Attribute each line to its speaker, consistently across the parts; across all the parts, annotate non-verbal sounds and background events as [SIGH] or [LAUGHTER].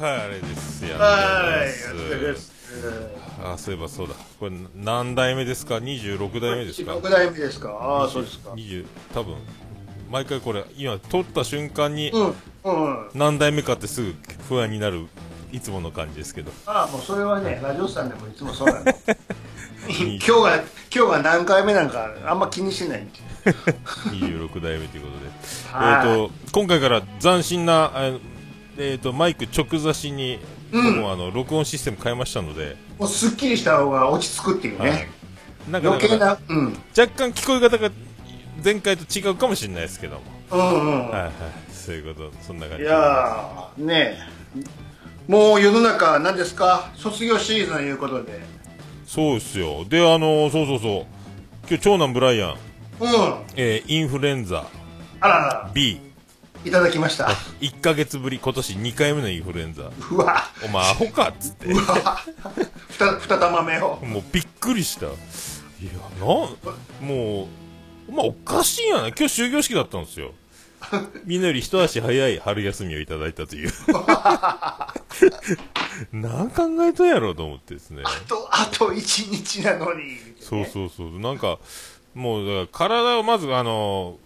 Speaker 1: はいあれですや
Speaker 2: は
Speaker 1: す。あそういえばそうだ。これ何代目ですか？26代目ですか
Speaker 2: ？6代目ですか？ああそうですか。
Speaker 1: 20多分毎回これ今撮った瞬間に
Speaker 2: うんうん
Speaker 1: 何代目かってすぐ不安になるいつもの感じですけど。
Speaker 2: ああもうそれはねラジオさんでもいつもそうなの [LAUGHS] [LAUGHS] 今日が今日が何回目なんかあんま気にしないっていう
Speaker 1: 26代目ということで。[LAUGHS]
Speaker 2: はい。
Speaker 1: えっと今回から斬新なあえー、とマイク直差しに、
Speaker 2: うん。
Speaker 1: 僕もあの録音システム変えましたので、
Speaker 2: もうすっきりした方が落ち着くっていうね、
Speaker 1: はい。なんか
Speaker 2: 余計なうん。
Speaker 1: 若干聞こえ方が前回と違うかもしれないですけども、
Speaker 2: うんうん、
Speaker 1: はいはい、そういうことそんな感じ。
Speaker 2: いやーねえ。もう世の中何ですか？卒業シーズンということで。
Speaker 1: そうですよ。であのそうそうそう。今日長男ブライアン、
Speaker 2: うん。
Speaker 1: えーインフルエンザ。
Speaker 2: あらら。
Speaker 1: B1
Speaker 2: いただきました。
Speaker 1: ヶ月ぶり今年2回目のインフルエンザ。
Speaker 2: うわ。
Speaker 1: お前アホかっつって。
Speaker 2: うわ。ふた二玉目を。
Speaker 1: もうびっくりした。いやなんもうお前おかしいやな今日終業式だったんですよ。みんなより一足早い春休みをいただいたという。[LAUGHS] 何考えたんやろうと思ってですね。
Speaker 2: あとあと一日なのに。
Speaker 1: そうそうそう。なんかもう体をまずあの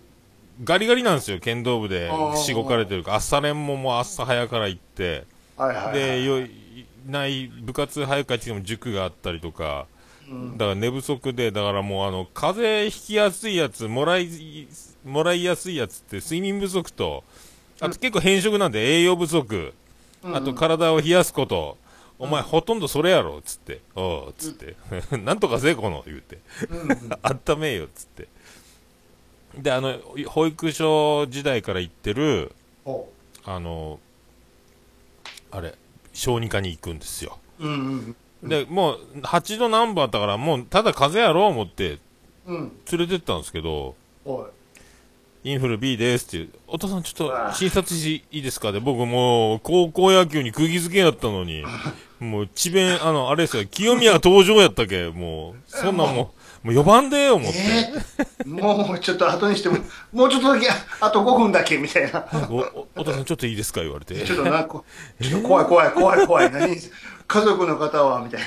Speaker 1: ガリガリなんですよ剣道部でしごかれてるか。ら朝練ももう朝早から行って。
Speaker 2: はいはい、はい、
Speaker 1: でよいない部活早く帰ってきても塾があったりとか。
Speaker 2: うん。
Speaker 1: だから寝不足で、だからもうあの、風邪ひきやすいやつ、もらい、もらいやすいやつって睡眠不足と、あと結構変色なんで栄養不足、
Speaker 2: うん。
Speaker 1: あと体を冷やすこと、お前ほとんどそれやろ、つって、おう、つって、[LAUGHS] なんとかせえ、この、言うて、[LAUGHS] 温めよ、つって。で、あの、保育所時代から行ってる、
Speaker 2: ほ
Speaker 1: あの、あれ、小児科に行くんですよ。
Speaker 2: ううんうん
Speaker 1: で、もう、8度何分あったから、もう、ただ風邪やろう思って、
Speaker 2: うん。
Speaker 1: 連れてったんですけど、インフル B ですっていう、お父さんちょっと診察していいですか？で、僕もう、高校野球に釘付けやったのに、[LAUGHS] もう、智弁、あの、あれですよ、清宮登場やったけ、もう、そんなもう、もう4番で思って、
Speaker 2: えー、もうちょっと後にしても [LAUGHS] もうちょっとだけあと5分だけみたいな。[LAUGHS]
Speaker 1: おおお父さんちょっといいですか言われて。
Speaker 2: ちょっとなこちょっと怖い怖い怖い怖い [LAUGHS] 何？家族の方はみたい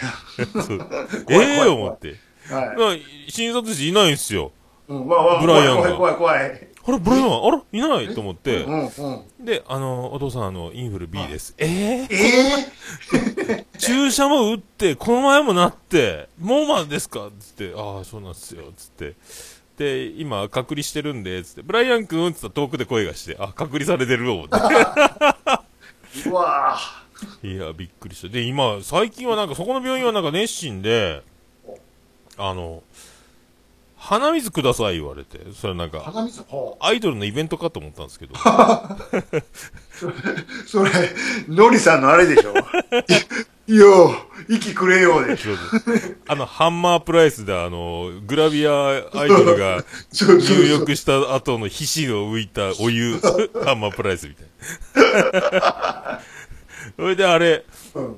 Speaker 1: そう。
Speaker 2: 怖い
Speaker 1: ええよ思って。
Speaker 2: なはい、
Speaker 1: だから診察室いないんですよ。
Speaker 2: うん、わわ
Speaker 1: ブライアンが。
Speaker 2: 怖い怖い怖い怖い
Speaker 1: あれ、ブライアン、あら、いないと思って。
Speaker 2: う、んうん。
Speaker 1: で、あの、お父さん、あの、インフル B です。えー？
Speaker 2: え [LAUGHS]
Speaker 1: 注射も打って、この前もなって、もうまですか？つって、ああ、そうなんですよ、つって。で、今、隔離してるんで、つって、ブライアン君つったら遠くで声がして、あ、隔離されてる思って。[LAUGHS]
Speaker 2: ー、うわ
Speaker 1: いや、びっくりした。で、今、最近はなんか、そこの病院はなんか熱心で、あの、鼻水ください言われて、それなんか、
Speaker 2: 鼻水ほ
Speaker 1: アイドルのイベントかと思ったんですけど、
Speaker 2: う [LAUGHS] それノリさんのあれでしょ。[LAUGHS] いよ息くれよ
Speaker 1: うそう。あの、ハンマープライスで、あの、グラビアアイドルが [LAUGHS]
Speaker 2: そうそうそう。
Speaker 1: 入浴した後の皮脂を浮いたお湯、ハンマープライスみたいな。それであれ、
Speaker 2: うん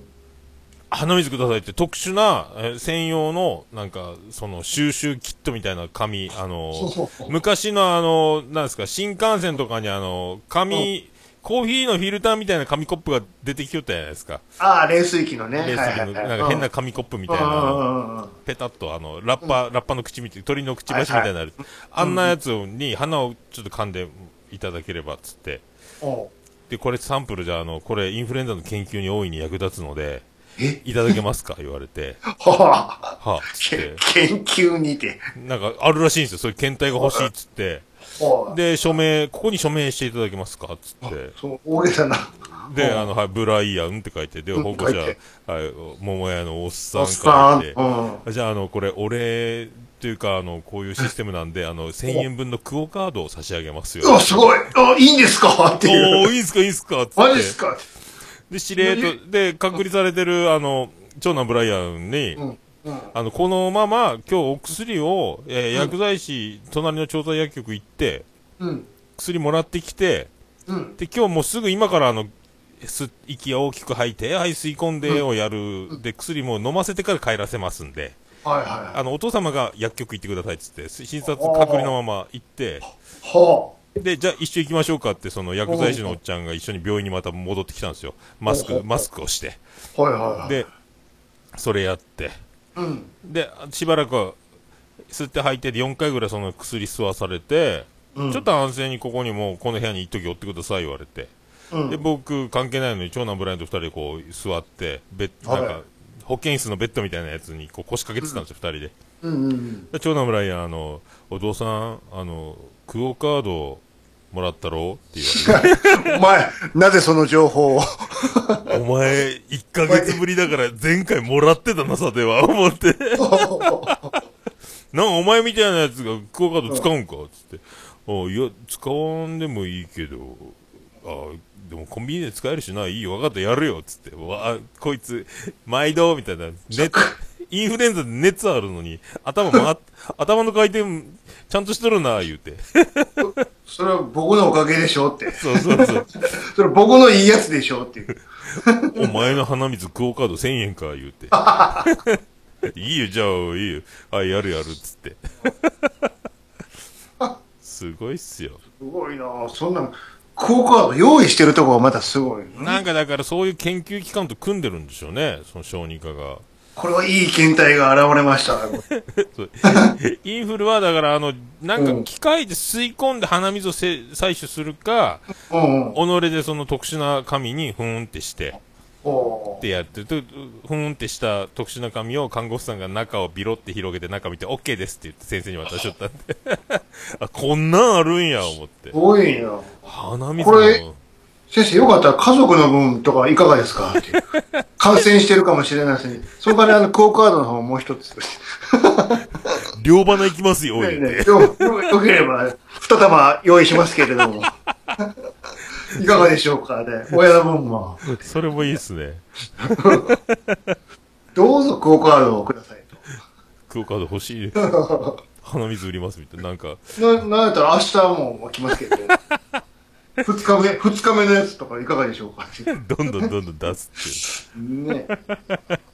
Speaker 1: 鼻水くださいって特殊な、えー専用の、なんか、その収集キットみたいな紙、あの
Speaker 2: そう。そうそう
Speaker 1: 昔のあの、なんですか、新幹線とかにあの、紙、コーヒーのフィルターみたいな紙コップが出てきよったじゃないですか。
Speaker 2: ああ冷水器のね。
Speaker 1: レース機の、なんか変な紙コップみたいな。ペタッとあの、ラッパ、ラッパの口みたい、鳥のくちばしみたいになる。あんなやつに鼻をちょっと噛んでいただければっつって。で、これサンプルじゃ、あの、これインフルエンザの研究に大いに役立つので、
Speaker 2: え
Speaker 1: いただけますか？言われて、
Speaker 2: はあ。
Speaker 1: はあ、つって。
Speaker 2: 研究にて。
Speaker 1: なんかあるらしいんですよ。そういう検体が欲しいっつって。で、署名、ここに署名していただけますか？つって。
Speaker 2: そう大げさな。
Speaker 1: で、
Speaker 2: うん
Speaker 1: あの、はい、ブライアンって書いて、で、
Speaker 2: うん
Speaker 1: 保護者
Speaker 2: 書いて、
Speaker 1: はい、桃屋のおっさん書いて、
Speaker 2: うん。
Speaker 1: じゃあ、あの、これ、お礼というか、あの、こういうシステムなんで、あの、[LAUGHS] 1000円分のクオカードを差し上げますよ。
Speaker 2: うわすごい。あいいんですか？っていう。
Speaker 1: おー、いいんすか、いいんすか、つって。
Speaker 2: マジですか？
Speaker 1: で、司令と、で、隔離されてる、あの、長男ブライアンに、
Speaker 2: うんうん。
Speaker 1: あの、このまま、今日お薬を、えー薬剤師、隣の調剤薬局行って、
Speaker 2: うん。
Speaker 1: 薬もらってきて、
Speaker 2: うん。
Speaker 1: で、今日もうすぐ今からあの、す息を大きく吐いて、はい、吸い込んでをやる、で、薬も飲ませてから帰らせますんで、
Speaker 2: はいはい
Speaker 1: あの、お父様が薬局行ってくださいっつって、診察隔離のまま行って、
Speaker 2: は
Speaker 1: で、じゃあ一緒行きましょうかって、その薬剤師のおっちゃんが一緒に病院にまた戻ってきたんですよ。マスク、マスクをして。
Speaker 2: はいはいはい。
Speaker 1: で、それやって。
Speaker 2: うん。
Speaker 1: で、しばらくは吸って吐いてで4回ぐらいその薬吸わされて、
Speaker 2: うん
Speaker 1: ちょっと安静にここにもうこの部屋に一時おってください言われて。
Speaker 2: うん
Speaker 1: で、僕関係ないのに長男ブライアンと二人でこう座って、ベなんか、保健室のベッドみたいなやつにこう腰掛けてたんですよ、二人で。
Speaker 2: うんうん
Speaker 1: で長男ブライアン、あの、お父さん、あの、クオカードもらったろって言われて。
Speaker 2: うん。お前、なぜその情報を？
Speaker 1: お前、1ヶ月ぶりだから前回もらってたな、さては、思って。[LAUGHS] なんかお前みたいなやつがクオカード使うんかつって。あいや、使わんでもいいけど、あでもコンビニで使えるしな、いいよ、分かった、やるよ、つって。わあ、こいつ、毎度、みたいな。熱、インフルエンザで熱あるのに、頭回っ、[LAUGHS] 頭の回転、ちゃんとしとるな、言うて。[LAUGHS]
Speaker 2: それは僕のおかげでしょって。
Speaker 1: そうそうそう。[LAUGHS]
Speaker 2: それ僕のいいやつでしょっていう。
Speaker 1: お前の鼻水クオカード1000円か、言うて。いいよ、じゃあ、いいよ。はい、やるやる、つって。すごいっすよ。
Speaker 2: すごいなぁそんな、クオカード用意してるとこがまたすごい。
Speaker 1: なんかだからそういう研究機関と組んでるんでしょうね、その小児科が。
Speaker 2: これはいい検体が現れました。
Speaker 1: インフルはだからあの、なんか機械で吸い込んで鼻水をせ採取するか、
Speaker 2: うんうん。
Speaker 1: 己でその特殊な紙にふーんってして、ってやってふーんってした特殊な紙を看護婦さんが中をビロって広げて中見て OK ですって言って先生に渡しちゃったんで。[LAUGHS] あ、こんなんあるんや、思って
Speaker 2: す。ごいな
Speaker 1: 鼻水
Speaker 2: これ
Speaker 1: も。
Speaker 2: 先生、よかったら家族の分とかいかがですか？って。感染してるかもしれないですね。その代わりあの、クオカードの方もう一つ。
Speaker 1: 両鼻行きますよ。
Speaker 2: ねねよ、よよければ、二玉用意しますけれども。[LAUGHS] いかがでしょうか？ね。親の分も。
Speaker 1: それもいいっすね。
Speaker 2: どうぞクオカードをください
Speaker 1: クオカード欲しい。[LAUGHS] 鼻水売りますみたいな。なんか、
Speaker 2: と。な、なんやったら明日も来ますけど。二日目、二日目のやつとかいかがでしょうか？[LAUGHS]
Speaker 1: どんどんどんどん出すっていう。
Speaker 2: ね。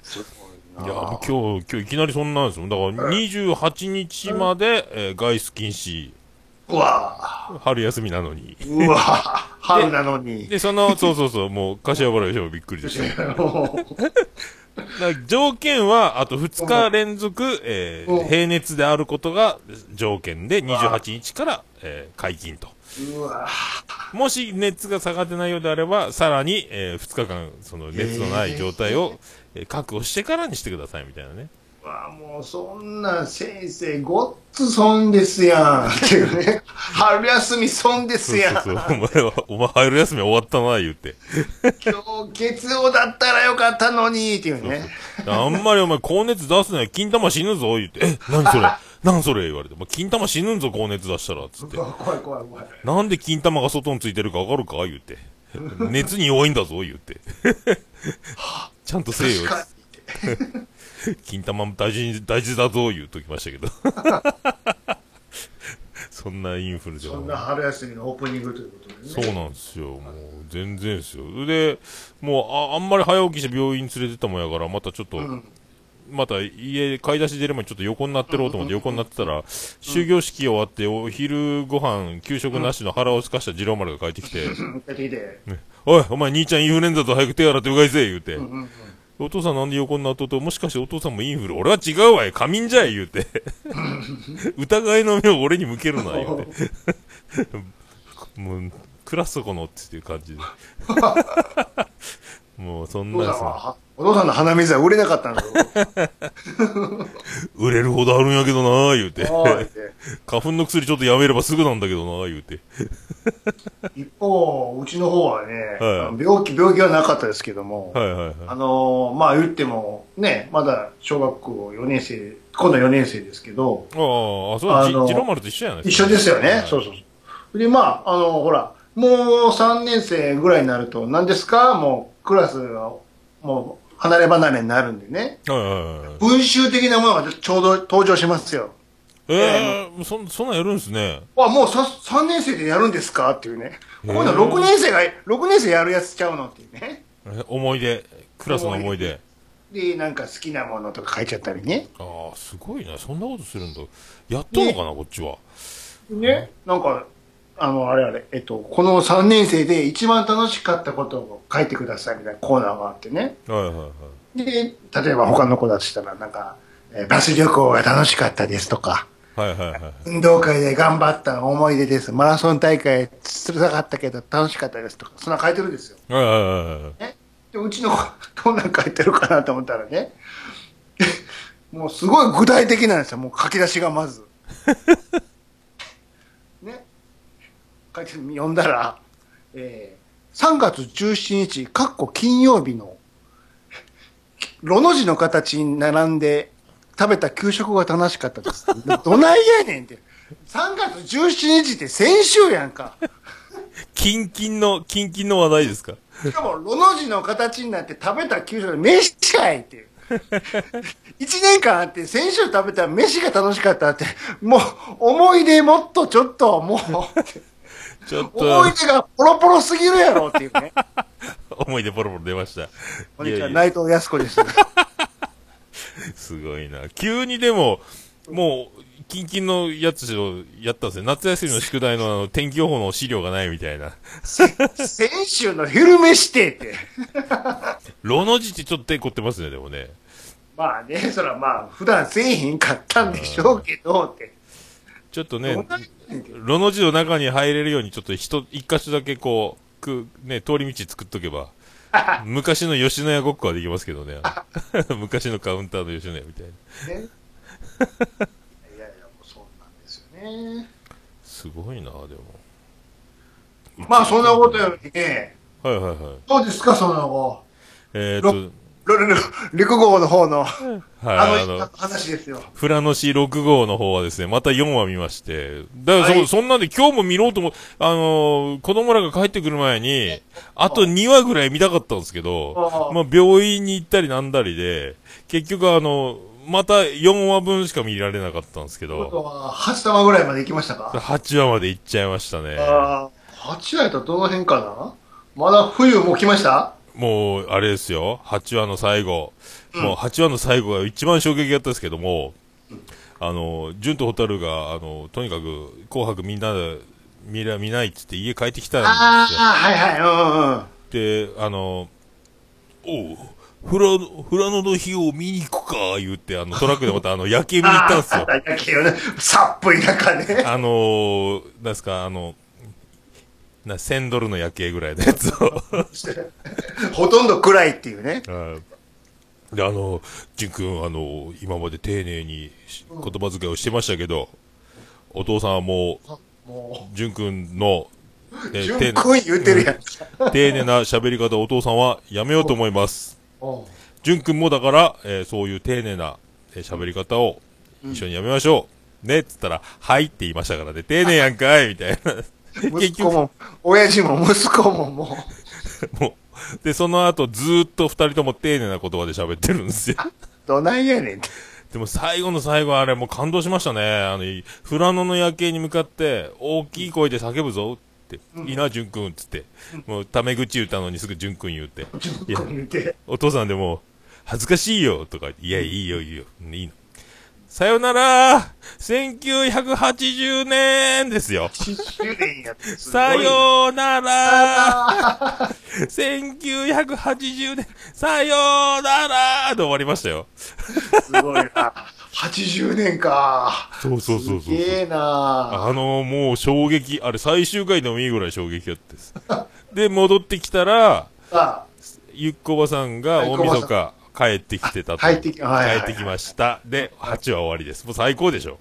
Speaker 2: すごい
Speaker 1: いや、
Speaker 2: な
Speaker 1: 今日、今日いきなりそんなんですよ。だから28日まで、えー外出禁止、
Speaker 2: うわ
Speaker 1: 春休みなのに。
Speaker 2: ぁ。うわぁ。春なのに。
Speaker 1: で、その、そうそうそう、もう、柏原吉もびっくりでした。[LAUGHS] 条件は、あと2日連続、えー
Speaker 2: うん
Speaker 1: 平熱であることが条件で、28日から、えー解禁と。
Speaker 2: うわ
Speaker 1: もし熱が下がってないようであれば、さらに、え2日間、その熱のない状態を、えー確保してからにしてくださいみたいなね。
Speaker 2: ぁ。わぁ、もうそんな先生、ごっつ損ですやん。っていうね。[LAUGHS] 春休み損です
Speaker 1: そう
Speaker 2: やん。
Speaker 1: そうそう。お前は、お前春休み終わったな、言うて。
Speaker 2: 今日月曜だったらよかったのに、っていうね。
Speaker 1: あんまりお前高熱出すなよ、金玉死ぬぞ、言うて。え、何それ？[LAUGHS] 何それ？言われて。お前金玉死ぬんぞ、高熱出したら、つって
Speaker 2: 怖い怖い怖い。
Speaker 1: なんで金玉が外についてるかわかるか言うて。熱に弱いんだぞ、言うて。[LAUGHS] ちゃんとせえよ [LAUGHS] 金玉大事に、大事だぞ、言うときましたけど。[LAUGHS] そんなインフルでは
Speaker 2: そんな春休みのオープニングということでね。
Speaker 1: そうなんですよ。もう、全然ですよ。で、もう、ああんまり早起きして病院連れてったもんやから、またちょっと、
Speaker 2: うん。
Speaker 1: また家、買い出し出る前にちょっと横になってろうと思って横になってたら、終業式終わって、お昼ご飯、給食なしの腹をすかした次郎丸が帰ってきて。[LAUGHS] おい、お前兄ちゃんインフルエンザと早く手洗ってうがいせ言うて、お父さんなんで横になっとうと、もしかしてお父さんもインフル俺は違うわい、仮眠じゃい言うて。[LAUGHS] 疑いの目を俺に向けるな、言うて。もう、クラスこのっていう感じで。[LAUGHS] もう、そんなさ、
Speaker 2: お父さんの鼻水は売れなかったんだろ [LAUGHS]
Speaker 1: 売れるほどあるんやけどな、言うて。花粉の薬ちょっとやめればすぐなんだけどな、言うて。
Speaker 2: 一方、うちの方はね、
Speaker 1: はい
Speaker 2: 病気、病気はなかったですけども、
Speaker 1: はいはいはい。
Speaker 2: あのーまあ言っても、ね、まだ小学校4年生、今度4年生ですけど、
Speaker 1: ああ、あ、そう、
Speaker 2: あの
Speaker 1: じ、次郎丸と一緒やない
Speaker 2: 一緒ですよね。
Speaker 1: はい
Speaker 2: そうそうそう。で、まあ、あの、ほら、もう3年生ぐらいになると、何ですか？もう、クラスが、もう、離れ離れになるんでね。
Speaker 1: はいはいはい。
Speaker 2: 文集的なものがちょうど登場しますよ。
Speaker 1: ええそん、そんなんやるんすね。
Speaker 2: あ、もうさ3年生でやるんですか？っていうね。こういうの6年生が、6年生やるやつちゃうの？っていうね。
Speaker 1: え思い出、クラスの思い出。
Speaker 2: で、なんか好きなものとか書いちゃったりね。
Speaker 1: ああ、すごいな。そんなことするんだ。やっとんのかな、こっちは。
Speaker 2: ね。なんか、あの、あれあれ、えっと、この3年生で一番楽しかったことを書いてくださいみたいなコーナーがあってね。
Speaker 1: はいはいはい。
Speaker 2: で、例えば他の子だとしたら、なんか、えーバス旅行が楽しかったですとか、
Speaker 1: はいはいはい。
Speaker 2: 運動会で頑張った思い出です。マラソン大会つらかったけど楽しかったですとか、そんな書いてるんですよ。
Speaker 1: はいはいはいはい。
Speaker 2: で、うちの子、どんなん書いてるかなと思ったらね、[LAUGHS] もうすごい具体的なんですよ、もう書き出しがまず。[LAUGHS] ね。書いて読んだら、えー、3月17日、かっこ金曜日の、ロの字の形に並んで食べた給食が楽しかったです。どないやねんって。3月17日って先週やんか。
Speaker 1: キンキンの、キンキンの話題ですか？
Speaker 2: しかも、ロの字の形になって食べた給食で飯かいっていう。一年間あって、先週食べた飯が楽しかったって、もう、思い出もっとちょっと、もう、
Speaker 1: ちょっ
Speaker 2: 思い
Speaker 1: と、
Speaker 2: 出がポロポロすぎるやろっていうね。[LAUGHS]
Speaker 1: 思い出ポロポロ出ました。
Speaker 2: こんにちは、内藤康子です。[LAUGHS]
Speaker 1: すごいな。急にでも、もう、キンキンのやつをやったんですね。夏休みの宿題の天気予報の資料がないみたいな。
Speaker 2: 先週の昼飯ってって。[LAUGHS]
Speaker 1: ロの字ってちょっと手凝ってますね、でもね。
Speaker 2: まあね、そらまあ、普段せえへんかったんでしょうけど、って。
Speaker 1: ちょっとね
Speaker 2: どんな、
Speaker 1: ロの字の中に入れるように、ちょっと一、一箇所だけこう、く、ね、通り道作っとけば、[LAUGHS] 昔の吉野家ごっこはできますけどね。[LAUGHS] 昔のカウンターの吉野家みたいな。
Speaker 2: ね。[LAUGHS] いやいや、もうそうなんですよね。
Speaker 1: すごいな、でも。
Speaker 2: まあ、そんなことよりね、
Speaker 1: はいはいはい。
Speaker 2: どうですか、その後。
Speaker 1: えー、っと、
Speaker 2: ルルル陸号の方の、
Speaker 1: はい、
Speaker 2: あの話ですよ。
Speaker 1: フラノシ6号の方はですね、また4話見まして、だからそ、
Speaker 2: はい。
Speaker 1: そんなんで今日も見ろうとも、あのー子供らが帰ってくる前に、あと2話ぐらい見たかったんですけど、まあ病院に行ったりなんだりで、結局あの、また4話分しか見られなかったんですけど、
Speaker 2: は、8玉ぐらいまで行きましたか
Speaker 1: ？8話まで行っちゃいましたね。
Speaker 2: ああ、8話やとどの辺かな？まだ冬もう来ました？
Speaker 1: もう、あれですよ、8話の最後、もう8話の最後が一番衝撃だったですけども、あの、純と蛍が、あの、とにかく、紅白みんなで見ら見ないっつって家帰ってきたんですよ。
Speaker 2: ああ、はいはい、うんうん。
Speaker 1: で、あの、おう、フラ、フラノの日を見に行くか、言って、あの、トラックでまたあの、夜景見に行ったんですよ。
Speaker 2: ああ、野球ね。さっぷり中ね。
Speaker 1: あのー、なんですか、あの、な、1000ドルの夜景ぐらいのやつを。[LAUGHS]
Speaker 2: ほとんど暗いっていうね。
Speaker 1: はいで、あの、ジン君、あの、今まで丁寧にし言葉遣いをしてましたけど、お父さんはも
Speaker 2: も
Speaker 1: う、ジュン君の、
Speaker 2: う、
Speaker 1: ね
Speaker 2: 純子言うてるやん。
Speaker 1: 丁寧な喋り方をお父さんはやめようと思います。ジュン君もだから、えーそういう丁寧なえー喋り方を一緒にやめましょう。ねっつったら、はいって言いましたからね、丁寧やんかいみたいな。[LAUGHS] 結局、
Speaker 2: も、親父も息子もも [LAUGHS]
Speaker 1: もう、で、その後ずーっと二人とも丁寧な言葉で喋ってるんですよ。
Speaker 2: う、どないやねんって。
Speaker 1: でも最後の最後あれもう感動しましたね。あの、富良野の夜景に向かって大きい声で叫ぶぞって、いいな、淳くんっつって。もうタメ口言ったのにすぐ淳くん言って。
Speaker 2: 純子言うて。
Speaker 1: お父さんでも、恥ずかしいよとか言って、いや、いいよ、いいよ、いいの。さよなら !1980 年ですよ。
Speaker 2: 10年やってすごいな。
Speaker 1: さよなら !1980 年、さよならで終わりましたよ。
Speaker 2: すごいな。80年か。
Speaker 1: そうそうそうそう。
Speaker 2: すげえな。
Speaker 1: あのもう衝撃、あれ最終回でもいいぐらい衝撃だったで戻ってきたら、
Speaker 2: あ
Speaker 1: ゆっこばさんが大晦日帰ってきてたと。
Speaker 2: 帰ってきはいはいはい
Speaker 1: 帰ってきました。で、8話終わりです。もう最高でしょ。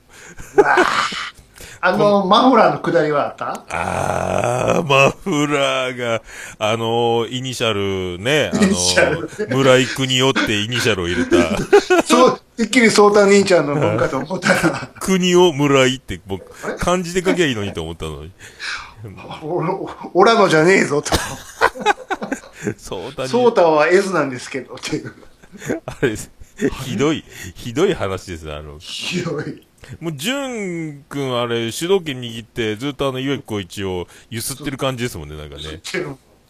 Speaker 2: あの、マフラーの下りはあった？
Speaker 1: あー、マフラーが、あのイニシャルね、あの村井国夫ってイニシャルを入れた、[LAUGHS]
Speaker 2: そう、てっきりソータ兄ちゃんのもんかと思ったら、
Speaker 1: 国夫村井って僕、漢字で書きゃいいのにと思ったのに。
Speaker 2: おおらのじゃねえぞと。[LAUGHS]
Speaker 1: そうだ
Speaker 2: ソータは S なんですけどっていう。[LAUGHS]
Speaker 1: あれ、ひどい、ひどい話ですね、あの。
Speaker 2: ひどい。
Speaker 1: もう、ジュン君あれ、主導権握って、ずっとあの、ゆえこいちをゆすってる感じですもんね、なんかね。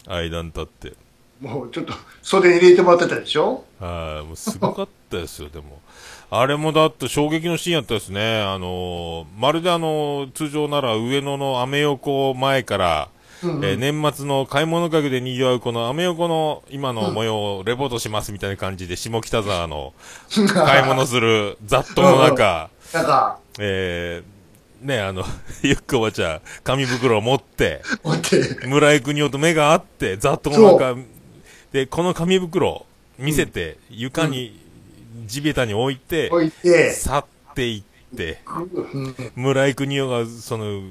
Speaker 1: 間に立って。
Speaker 2: もうちょっと袖に入れてもらってたでしょ？
Speaker 1: はい、もうすごかったですよ、でも。あれもだって衝撃のシーンやったですね。あのーまるであのー通常なら上野のアメ横前から、
Speaker 2: うんうん。
Speaker 1: えー年末の買い物客で賑わうこのアメ横の今の模様をレポートしますみたいな感じで、下北沢の買い物する雑踏の中、
Speaker 2: なんか、
Speaker 1: えー、ね、あの、[LAUGHS] ゆっくおばちゃん、紙袋を持って、
Speaker 2: 待って、
Speaker 1: 村井邦夫と目が合って、雑踏の中、で、この紙袋、見せて、床に、地べたに置いて、
Speaker 2: 置いて、
Speaker 1: 去っていって、
Speaker 2: うん。
Speaker 1: 村井邦夫が、その、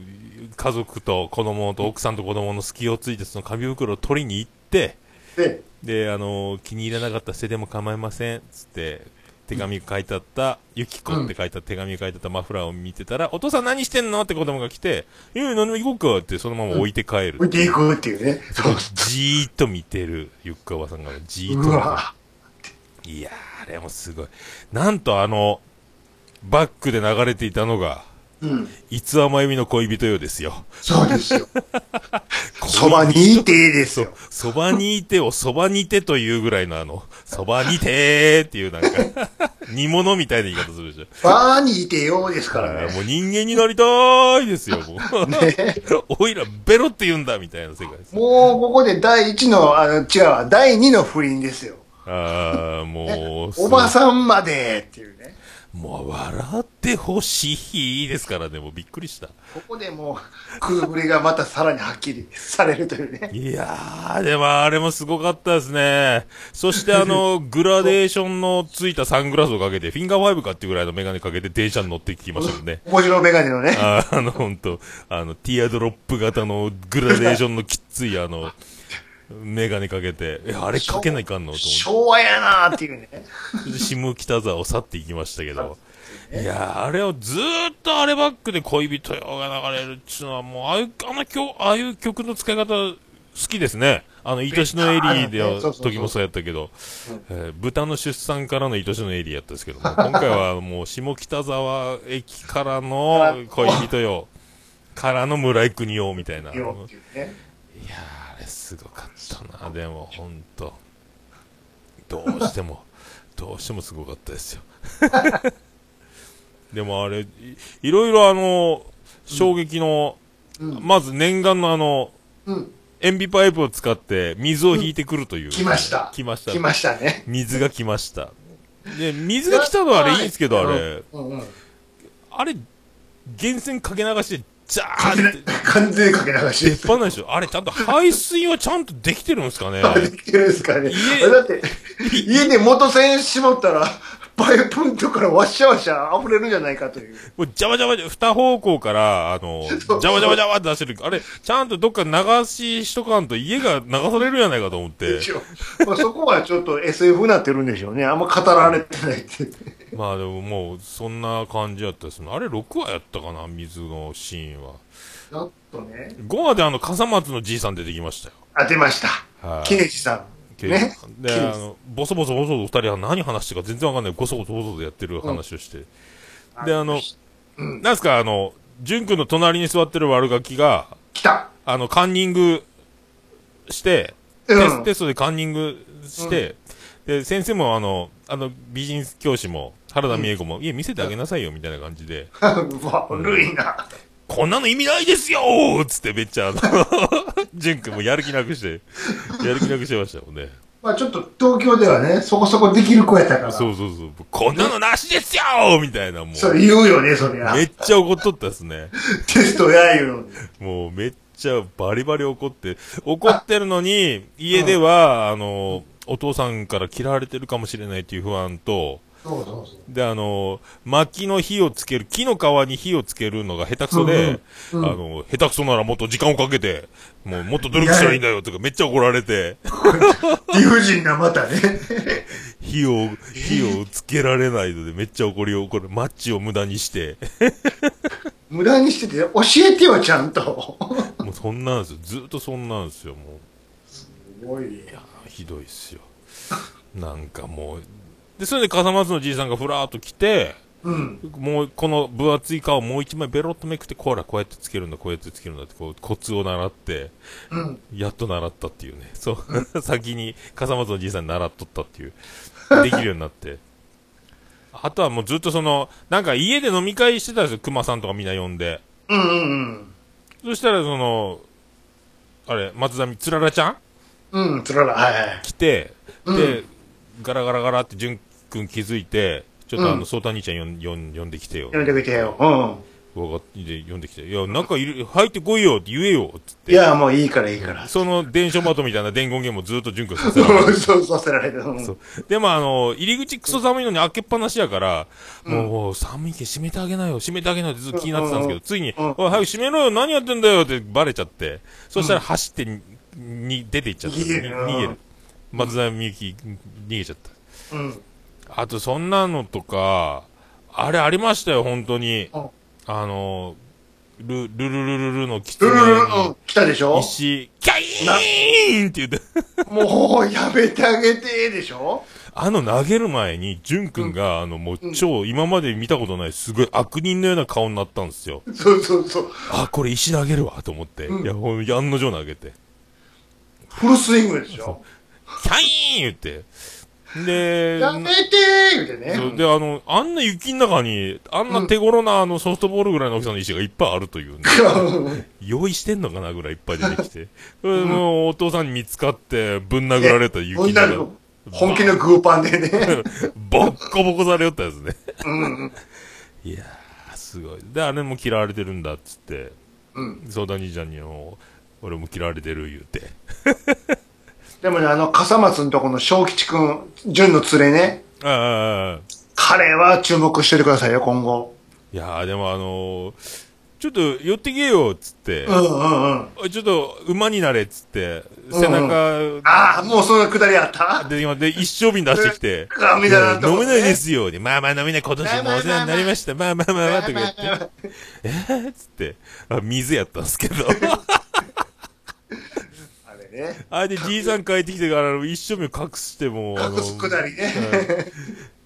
Speaker 1: 家族と子供と奥さんと子供の隙をついて、その紙袋を取りに行って、
Speaker 2: で、
Speaker 1: で、あの、気に入らなかったら捨てても構いません、つって、手紙が書いてあった、ゆきこって書いた手紙が書いてあったマフラーを見てたら、お父さん何してんのって子供が来て、いや、何でも行こうかって、そのまま置いて帰る。
Speaker 2: 置いていくっていうね。そう
Speaker 1: じーっと見てる、ゆっかおばさんがじーっと。
Speaker 2: うわ
Speaker 1: いやー、あれもすごい。なんとあの、バックで流れていたのが、
Speaker 2: うん。
Speaker 1: いつはまゆみの恋人よですよ。
Speaker 2: そうですよ。[LAUGHS] そばにいてですよ。
Speaker 1: そばにいてをそばにいてというぐらいのあの、そばにてーっていうなんか、[LAUGHS] 煮物みたいな言い方するでしょ。
Speaker 2: バーにいてよですから
Speaker 1: あー
Speaker 2: ね。
Speaker 1: もう人間になりたーいですよ、もう。
Speaker 2: ね [LAUGHS]
Speaker 1: おいらベロって言うんだみたいな世界です。
Speaker 2: もう、ここで第一の、あの、違うわ、第二の不倫ですよ。
Speaker 1: ああ、もう、
Speaker 2: おばさんまでっていうね。
Speaker 1: もう笑ってほしいですからね、もうびっくりした。
Speaker 2: ここでもう、空振りがまたさらにはっきりされるというね。
Speaker 1: いやー、でもあれもすごかったですね。そしてあの、[LAUGHS] グラデーションのついたサングラスをかけて、フィンガーファイブかっていうぐらいのメガネかけて電車に乗ってきましたもんね。[LAUGHS]
Speaker 2: 面白メガネのね。
Speaker 1: あの、ほんと、あの、ティアドロップ型のグラデーションのきっついあの、メガネかけて、え、あれかけないかんの？と思って。
Speaker 2: 昭和やなーっていうね。
Speaker 1: 下北沢を去っていきましたけど。いやーあれをずーっとあれバックで恋人よが流れるっちゅうのはもう、ああいう、あの曲、ああいう曲の使い方好きですね。あの、愛しのエリーでは時もそうやったけど、えー豚の出産からの愛しのエリーやったんですけども、今回はもう下北沢駅からの恋人よ、[LAUGHS] からの村井国よみたいな。いや
Speaker 2: よっていうね。
Speaker 1: ーあれすたな、でもほんと。どうしても、[LAUGHS] どうしてもすごかったですよ。[LAUGHS] でもあれ、いいろいろあの、衝撃の、
Speaker 2: うん
Speaker 1: まず念願のあの、
Speaker 2: うん。
Speaker 1: 塩ビパイプを使って水を引いてくるという。
Speaker 2: 来ました。
Speaker 1: 来ました。
Speaker 2: 来ましたね。
Speaker 1: 水が来ました。で、水が来たのはあれいいんですけど、あれ。あれ、源泉かけ流して、ジャ
Speaker 2: かけな
Speaker 1: ーって、
Speaker 2: 完全にかけ流し
Speaker 1: 出っ。放しでしょあれちゃんと排水はちゃんとできてるんですかね？[LAUGHS]
Speaker 2: できてるんですかね。
Speaker 1: 家
Speaker 2: だって、家で元栓絞ったら、パイプのとこからワッシャワッシャ溢れるんじゃないかという。
Speaker 1: もうジャバジャバで、二方向から、あの、ジャバジャバジャバって出してる。あれ、ちゃんとどっか流ししとかんと家が流されるやないかと思って。
Speaker 2: まあそこはちょっと SF になってるんでしょうね。あんま語られてないって。[LAUGHS]
Speaker 1: まあでももう、そんな感じやったですね。あれ6話やったかな水のシーンは。
Speaker 2: ちょっとね。
Speaker 1: 5話であの、笠松のじいさん出てきましたよ。
Speaker 2: 当てました。
Speaker 1: はい
Speaker 2: 刑事さん。ね。
Speaker 1: で、あの、ボソボソボソボソ二人は何話してるか全然わかんない。ボソボソボソでやってる話をして。で、あの、
Speaker 2: うん。
Speaker 1: なんすか、あの、淳君の隣に座ってる悪ガキが、
Speaker 2: 来た。
Speaker 1: あの、カンニングして、
Speaker 2: うん
Speaker 1: テステストでカンニングして、で、先生もあの、あの、美人教師も、原田美恵子も、いや、見せてあげなさいよ、みたいな感じで、
Speaker 2: 悪いな。
Speaker 1: こんなの意味ないですよーつってめっちゃあの、[LAUGHS] 淳君もやる気なくして、やる気なくしてましたもんね。
Speaker 2: まあちょっと東京ではね、そこそこできる子やったから。
Speaker 1: そうそうそう。こんなのなしですよーみたいな、もう。
Speaker 2: それ言うよね、そりゃ。
Speaker 1: めっちゃ怒っとったですね。
Speaker 2: テストや言うのに。
Speaker 1: もうめっちゃバリバリ怒って、怒ってるのに、家では、あの、お父さんから嫌われてるかもしれないっていう不安と。で、あの、薪の火をつける、木の皮に火をつけるのが下手くそで、
Speaker 2: うんうんうん
Speaker 1: あの、下手くそならもっと時間をかけて、もうもっと努力したらいいんだよとかめっちゃ怒られて、[LAUGHS]
Speaker 2: 理不尽なまたね。[LAUGHS]
Speaker 1: 火を、火をつけられないのでめっちゃ怒りを、これ、マッチを無駄にして、
Speaker 2: 無駄にしてて、教えてよ、ちゃんと。[LAUGHS]
Speaker 1: もうそんなんですよ。ずっとそんなんですよ、もう。
Speaker 2: すごい。
Speaker 1: ひどいっすよ。なんかもう。で、それで笠松のじいさんがふらーっと来て、
Speaker 2: うん。
Speaker 1: もう、この分厚い皮をもう一枚ベロッとめくって、こら、こうやってつけるんだ、こうやってつけるんだって、こう、コツを習って、
Speaker 2: うん。
Speaker 1: やっと習ったっていうね。そう。[LAUGHS] 先に、笠松のじいさんに習っとったっていう。[LAUGHS] できるようになって。あとはもうずっとその、なんか家で飲み会してたんですよ、熊さんとかみんな呼んで。
Speaker 2: うんうん
Speaker 1: そしたらその、あれ、松田みつららちゃん？
Speaker 2: うん。うん、つらら、はいはい。
Speaker 1: 来て、
Speaker 2: うん
Speaker 1: で、ガラガラガラって淳君気づいて、ちょっとあの、
Speaker 2: うん
Speaker 1: ソータ兄ちゃん呼ん呼ん呼んできてよ。
Speaker 2: やめてくれてよ。うん。
Speaker 1: わかって、呼んできて。いや、なんかいる、入ってこいよって言えよ、つって。
Speaker 2: いや、もういいからいいから。
Speaker 1: その伝書バトみたいな伝言ゲームをずっと淳君させられて [LAUGHS]
Speaker 2: そうさせられる。うん
Speaker 1: そうでもあの、入り口クソ寒いのに開けっぱなしやから、もう寒いけ閉めてあげなよ、閉めてあげなよってずっと気になってたんですけど、ついに、
Speaker 2: うん
Speaker 1: おい、早く閉めろよ、何やってんだよってバレちゃって、そしたら走ってに、に出て行っちゃった。
Speaker 2: 逃げる
Speaker 1: に逃げる。松田美幸逃げちゃった。
Speaker 2: うん。
Speaker 1: あと、そんなのとか、あれありましたよ、本当に。
Speaker 2: うん。
Speaker 1: あの、ル、ルルルルルのキツネ。
Speaker 2: ルルル来たでしょ？
Speaker 1: 石、キャイーンって言って、
Speaker 2: もう、やめてあげて、でしょ？
Speaker 1: あの投げる前に、ジュン君が、あの、もう超、今まで見たことない、すごい悪人のような顔になったんですよ。
Speaker 2: そうそうそう。
Speaker 1: あ、これ石投げるわ、と思って。
Speaker 2: うん。
Speaker 1: いや、ほん、案の定投げて。
Speaker 2: フルスイングでしょ？
Speaker 1: キャイーン言って。で、
Speaker 2: やめてー言うてね。
Speaker 1: そうで、あの、あんな雪の中に、あんな手頃な、あの、ソフトボールぐらいの大きさの石がいっぱいあるというね。用意してんのかなぐらいいっぱい出てきて。それもうお父さんに見つかって、ぶん殴られた雪の中
Speaker 2: 本気のグーパンでね。[LAUGHS]
Speaker 1: ボッコボコされよったやつね。[LAUGHS] いやー、すごい。で、あれも嫌われてるんだっつって、
Speaker 2: うん。
Speaker 1: 相談兄ちゃんにも、俺も嫌われてる言うて。
Speaker 2: でもね、あの、笠松のとこの小吉くん、純の連れね。
Speaker 1: ああ
Speaker 2: 彼は注目しててくださいよ、今後。
Speaker 1: いやー、でもあのーちょっと寄ってけよっつって、
Speaker 2: うんうんうん。
Speaker 1: ちょっと馬になれっつって、背中、
Speaker 2: ああ、もうそのくだりあった？
Speaker 1: で、今で、一升瓶出してきて、
Speaker 2: あみたいな
Speaker 1: 飲めないですよ。でまあまあ飲めない、今年もお世話になりました。まあまあまあまあ、とか言って、えーっつって、あ、水やったんですけど。
Speaker 2: ね。
Speaker 1: あれでじいさん帰ってきてから、一升瓶隠しても、あの
Speaker 2: 隠すくだりね。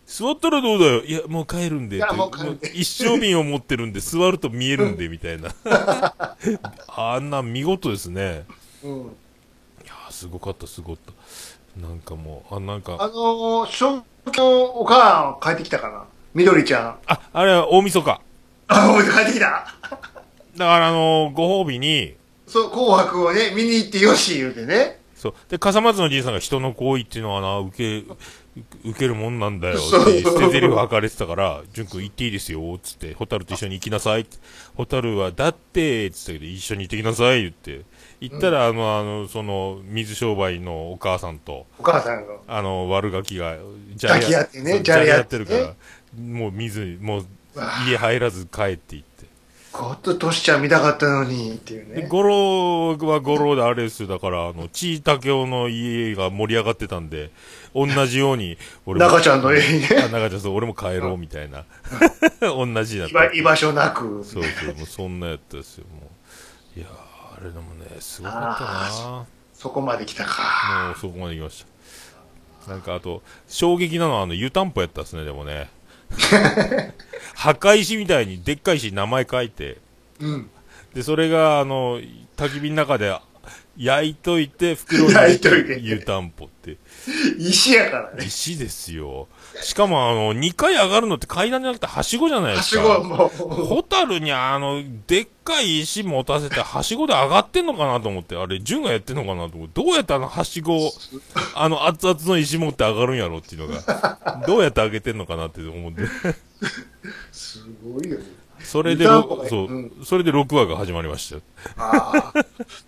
Speaker 1: 座ったらどうだよ。いや、もう帰るんで。
Speaker 2: いやもう帰るんで
Speaker 1: 一升瓶を持ってるんで、座ると見えるんで、みたいな。[LAUGHS] あんな見事ですね。
Speaker 2: うん。
Speaker 1: いやーすごかった、すごかった。なんかもう、あ、なんか、
Speaker 2: あのー、小吉のお母さん帰ってきたかなみどりちゃん。
Speaker 1: あ、あれは大晦日。
Speaker 2: あ、おい帰ってきた。
Speaker 1: だからあのーご褒美に、
Speaker 2: そう、紅白をね、見に行ってよし言うてね。
Speaker 1: そう。で、笠松のじいさんが人の行為っていうのはな、受け、受けるもんなんだよって、捨て台詞を吐かれてたから、淳君行っていいですよ、つって、ホタルと一緒に行きなさいって。ホタルは、だって、つったけど、一緒に行ってきなさい、言って。行ったら、あの、あの、その、水商売のお母さんと、
Speaker 2: お母さんが。
Speaker 1: あの、悪ガキが、じ
Speaker 2: ゃれ合ってね
Speaker 1: じゃれ合ってるから、もう水、もう、家入らず帰って行って。
Speaker 2: ごっとトシちゃん見たかったのに、っていう
Speaker 1: で、
Speaker 2: ね。
Speaker 1: 五郎は五郎であれですよ。だから、あの、ちいたけおの家が盛り上がってたんで、同じように、[LAUGHS] 俺も。
Speaker 2: 中ちゃんの家にね。
Speaker 1: あ中ちゃん、そう、俺も帰ろう、みたいな。[LAUGHS] 同じだった。
Speaker 2: 居場所なく。
Speaker 1: そうそう、もうそんなやったですよ、もう。いやー、あれでもね、すごかったな
Speaker 2: そこまで来たか。
Speaker 1: もうそこまで行きました。なんかあと、衝撃なのはあの、湯たんぽやったっすね、でもね。[LAUGHS] 墓石みたいにでっかい石に名前書いて、
Speaker 2: うん。
Speaker 1: で、それが、あの、焚き火の中で焼いといて、袋に
Speaker 2: いとい
Speaker 1: 湯たんぽって。
Speaker 2: 石やからね。
Speaker 1: 石ですよ。しかも、あの、2回上がるのって階段じゃなくて、はしごじゃないで
Speaker 2: はし
Speaker 1: すか。
Speaker 2: ごはもう、
Speaker 1: ホタルにあの、でっかい石持たせて、はしごで上がってんのかなと思って、あれ、純がやってんのかなと思って、どうやってあのはしごを、あの熱々の石持って上がるんやろっていうのが、どうやって上げてんのかなって思って。[LAUGHS]
Speaker 2: すごいよね。
Speaker 1: それで、そう
Speaker 2: うん、
Speaker 1: それで6話が始まりましたよ。
Speaker 2: ああ、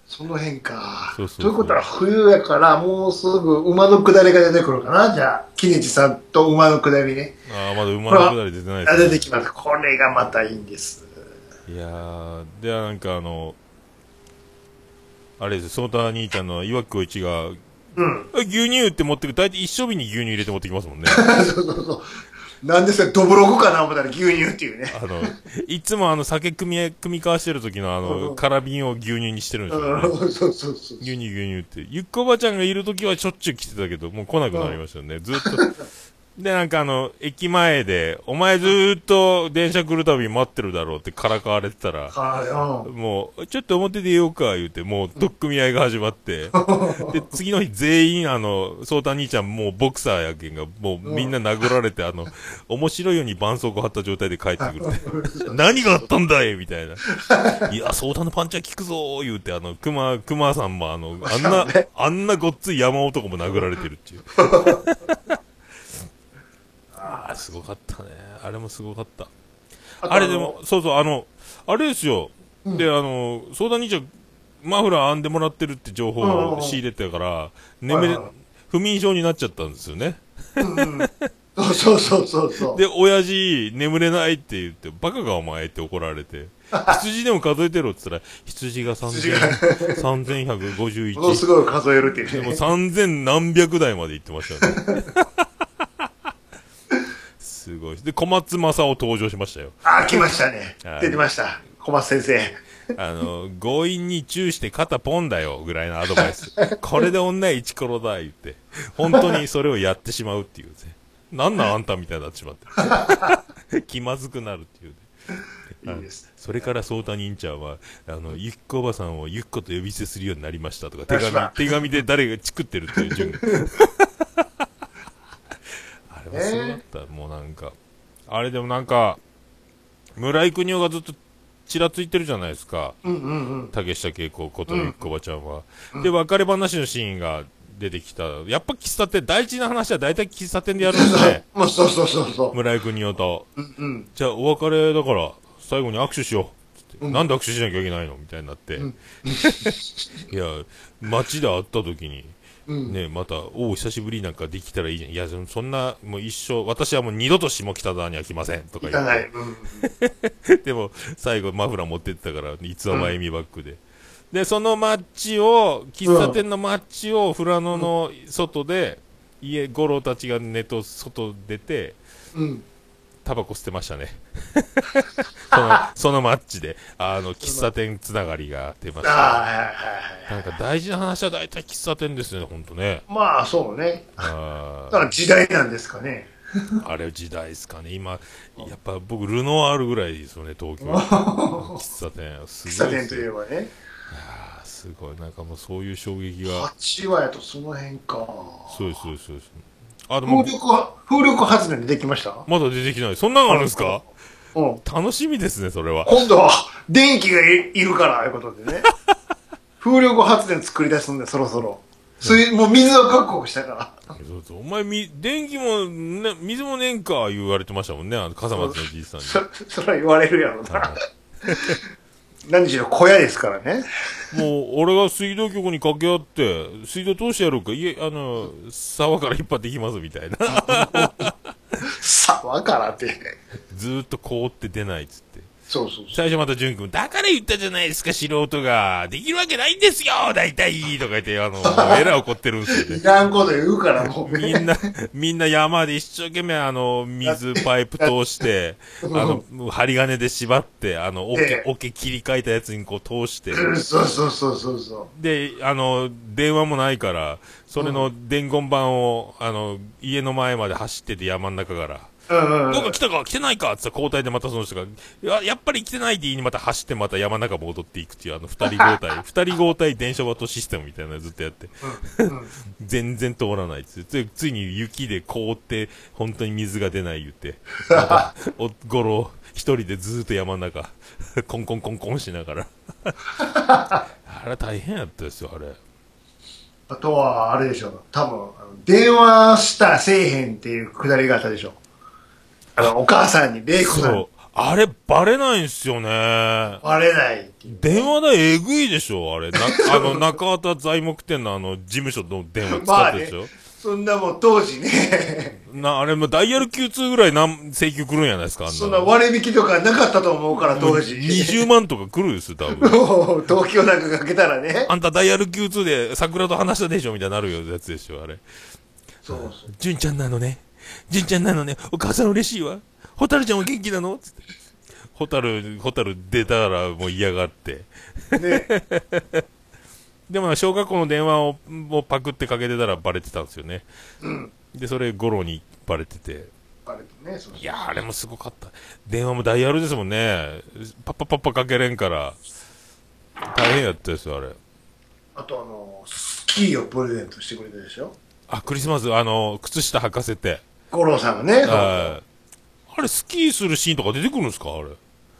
Speaker 2: その辺か。
Speaker 1: そうそう
Speaker 2: ということは冬やから、もうすぐ馬の下りが出てくるかな？じゃあ、キネチさんと馬の下りね。
Speaker 1: ああ、まだ馬のくだり出てない
Speaker 2: あ
Speaker 1: です、
Speaker 2: 出てきます。これがまたいいんです。
Speaker 1: いやー、ではなんかあの、あれです、ソータ兄ちゃんの岩城一が、
Speaker 2: うん。
Speaker 1: あ牛乳って持ってく、大体一升瓶に牛乳入れて持ってきますもんね。[LAUGHS]
Speaker 2: そうそうそう。なんですか、ドブログかな思ったら牛乳っていうね。
Speaker 1: あの、いつもあの酒組み、組み交わしてる時のあ
Speaker 2: うん
Speaker 1: の、空瓶を牛乳にしてるんですよね。
Speaker 2: うん、そうそうそう。
Speaker 1: 牛乳牛乳って。ゆっこばちゃんがいる時はしょっちゅう来てたけど、もう来なくなりましたよね。ずっと、で、なんかあの、駅前で、お前ずーっと電車来るたび待ってるだろうってからかわれてたら、
Speaker 2: は
Speaker 1: もう、ちょっと表出ようか、言うて、もう、取っ組み合いが始まって、[LAUGHS] で、次の日全員、あの、ソータ兄ちゃんもうボクサーやけんが、もうみんな殴られて、あの、面白いように絆創膏貼った状態で帰ってくる [LAUGHS] って。何があったんだいみたいな。いや、ソータのパンチは効くぞー言うて、あの、熊、熊さんもあの、あんな、[LAUGHS] あんなごっつい山男も殴られてるっていう。ああ、すごかったね。あれもすごかった。あれでも、そうそう、あの、あれですよ。で、あの、相談兄ちマフラー編んでもらってるって情報を仕入れてから、眠れ不眠症になっちゃったんですよね。
Speaker 2: そう [LAUGHS] そうそうそうそう。
Speaker 1: で、親父、眠れないって言って、バカかお前って怒られて、[LAUGHS] 羊でも数えてろって言ったら、羊が
Speaker 2: 羊が
Speaker 1: 3000
Speaker 2: もの
Speaker 1: 3151。
Speaker 2: すごい数えるっていう
Speaker 1: でも
Speaker 2: ね。
Speaker 1: 3000何百台まで行ってましたよね。[LAUGHS] すごい。で、小松正夫登場しましたよ。
Speaker 2: あ、来ましたね
Speaker 1: はい。
Speaker 2: 出てました。小松先生。
Speaker 1: あの、強引にチューして肩ポンだよ、ぐらいのアドバイス。[LAUGHS] これで女イチコロだ、言って。本当にそれをやってしまうっていうね。なんなんあんたみたいになってしまって。[LAUGHS] 気まずくなるっていうね。
Speaker 2: いいです。
Speaker 1: それからソータ忍者は、あの、ゆっこおばさんをゆっこと呼び捨てするようになりましたとか、手紙、手紙で誰がチクってるっていう順。[LAUGHS] あれもすごかった、もうなんか。あれでもなんか、村井邦夫がずっとちらついてるじゃないですか。
Speaker 2: うんうんうん。
Speaker 1: 竹下恵子ことゆっこおばちゃんは。で、別れ話のシーンが出てきた。やっぱ喫茶店、大事な話は大体喫茶店でやるんですね。
Speaker 2: も [LAUGHS] うそうそうそうそう。
Speaker 1: 村井邦夫と。
Speaker 2: うんうん。
Speaker 1: じゃあお別れだから、最後に握手しよう。つってなんで握手しなきゃいけないの？みたいになって。[LAUGHS] いや、街で会った時に、
Speaker 2: うん
Speaker 1: ね、また、おう、久しぶりなんかできたらいいじゃん。いや、そそんな、もう一生、私はもう二度と下北沢には来ません。とか言っ
Speaker 2: いかない。うん。
Speaker 1: て。[LAUGHS] でも、最後マフラー持ってってたから、いつはまゆみバッグで。で、そのマッチを、喫茶店のマッチを富良野の外で、家、五郎たちが寝と外出て、
Speaker 2: うん。
Speaker 1: タバコ捨てましたね。[LAUGHS] その、そのマッチで、あの、喫茶店つながりが出ました。なんか大事な話は大体喫茶店ですね、ほんとね。
Speaker 2: まあ、そうね。
Speaker 1: あ
Speaker 2: だから時代なんですかね。
Speaker 1: ー [LAUGHS] あれ時代ですかね。今、やっぱ僕、ルノワールぐらいですよね、東京。[LAUGHS] 喫茶店。す
Speaker 2: 喫茶店と
Speaker 1: ごい
Speaker 2: えばね。
Speaker 1: すごい。なんかもうそういう衝撃が。
Speaker 2: 8話やとその辺か。
Speaker 1: そうです、そうです、そうです。あ、でも
Speaker 2: 風、力は、風力発電でできました？
Speaker 1: まだ出てきない。そんなのあるんですか？
Speaker 2: うん。
Speaker 1: 楽しみですね、それは。
Speaker 2: 今度は、電気がいいるから、いうことでね。[LAUGHS] 風力発電作り出すんで、そろそろ。水、もう水は確保したから。
Speaker 1: そうそうお前み、電気も、ね、水もねんか、言われてましたもんね、あの、笠松のじいさんに。
Speaker 2: そ、それは言われるやろな。何しろ小屋ですからね。
Speaker 1: もう、俺が水道局に掛け合って、水道通してやろうか、いえ、あの、沢から引っ張っていきます、みたいな。[LAUGHS]
Speaker 2: 沢からって。
Speaker 1: ずーっと凍って出ないっつって。
Speaker 2: そうそう。
Speaker 1: 最初また淳君、だから言ったじゃないですか、素人が。できるわけないんですよ、大体とか言って、あの、[LAUGHS] えらい怒ってるんですよね
Speaker 2: い。らんこと言うから、もうね。
Speaker 1: みんな、みんな山で一生懸命あの、水パイプ通して、あの、針金で縛って、あの、桶
Speaker 2: ええ、
Speaker 1: 桶切り替えたやつにこう通して、
Speaker 2: そうそうそうそうそ
Speaker 1: で、あの、電話もないから、それの伝言板を、あの、家の前まで走ってて山の中から、
Speaker 2: う。うんうん
Speaker 1: どうか来たか来てないかって交代でまたその人が、ややっぱり来てないって言いにまた走ってまた山の中戻っていくっていうあの二人交代、二人交代電車バトシステムみたいなのずっとやって、全然通らないっつって、つついに雪で凍って、本当に水が出ない言って、また、お、ごろ、一人でずーっと山の中、コンコンコンコンしながら。あれ大変やったですよ、あれ。
Speaker 2: あとは、あれでしょ。多分、電話したらせえへんっていうくだりがあったでしょ。あの、お母さんに、玲子さん。
Speaker 1: あれ、バレないんすよね。
Speaker 2: バレない。
Speaker 1: 電話代えぐいでしょ、あれ。な、[LAUGHS] あの、中畑材木店のあの、事務所の電話使ってるでしょ。
Speaker 2: そんなもん当時ね、[LAUGHS]
Speaker 1: な、あれもダイヤル Q2 ぐらいなん請求来るんやないですか、
Speaker 2: そんな割引とかなかったと思うから、当時。
Speaker 1: 20万とか来るですよ、多分。[LAUGHS]
Speaker 2: 東京なんかかけたらね。
Speaker 1: あんたダイヤル Q2 で桜と話したでしょみたいになるよやつでしょ、あれ。
Speaker 2: そうそう。
Speaker 1: 純ちゃんなのね。純ちゃんなのね。お母さん嬉しいわ。ホタルちゃんは元気なの？つって。ホタル、ホタル出たらもう嫌がって。
Speaker 2: ね、[LAUGHS]
Speaker 1: でも小学校の電話をもうパクってかけてたらバレてたんですよね。で、それゴロにバレてて。
Speaker 2: あれね、そ
Speaker 1: いやー、あれもすごかった。電話もダイヤルですもんね。パッパパッパかけれんから。大変やったですよ、あれ。
Speaker 2: あとあの、スキーをプレゼントしてくれたでしょ？
Speaker 1: あ、クリスマス、あの、靴下履かせて。
Speaker 2: 五郎さんがね、
Speaker 1: あれ、スキーするシーンとか出てくるんですか？あれ。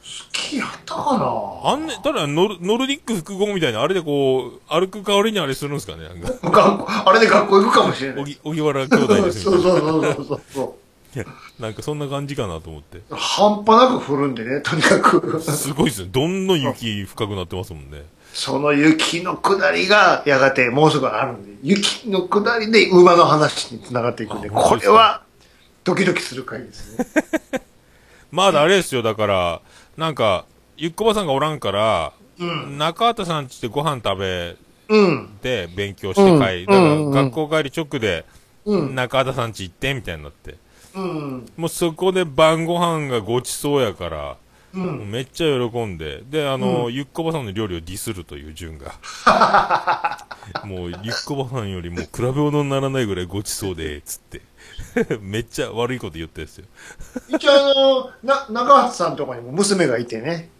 Speaker 2: スキーやったかな？
Speaker 1: あんね、ただノル、ノルディック複合みたいな、あれでこう、歩く代わりにあれするんですかね？なんか、
Speaker 2: あれで学校行くかもしれない。
Speaker 1: おぎ、荻原兄弟です [LAUGHS]
Speaker 2: そうそうそうそうそう。
Speaker 1: いやなんかそんな感じかなと思って。
Speaker 2: 半端なく降るんでね、とにかく。
Speaker 1: すごいですね。どんどん雪深くなってますもんね。
Speaker 2: その雪の下りが、やがてもうすぐあるんで、雪の下りで馬の話に繋がっていくんで、これは、ドキドキする回ですね。[LAUGHS]
Speaker 1: まだあれですよ、だから、なんか、ゆっこばさんがおらんから、
Speaker 2: うん。
Speaker 1: 中畑さんちでご飯食べ
Speaker 2: うん。
Speaker 1: て勉強して帰り、だから
Speaker 2: うんうんうん
Speaker 1: 学校帰り直で、
Speaker 2: うん。
Speaker 1: 中畑さんち行って、みたいになって。
Speaker 2: うん。
Speaker 1: もうそこで晩ご飯がごちそうやから、う。んめっちゃ喜んで、で、あの、ゆっこばさんの料理をディスるという順が。[LAUGHS] もう、ゆっこばさんよりも比べ物にならないぐらいごちそうで、つって。[LAUGHS] めっちゃ悪いこと言ったんですよ。
Speaker 2: 一応あの、な、中畑さんとかにも娘がいてね。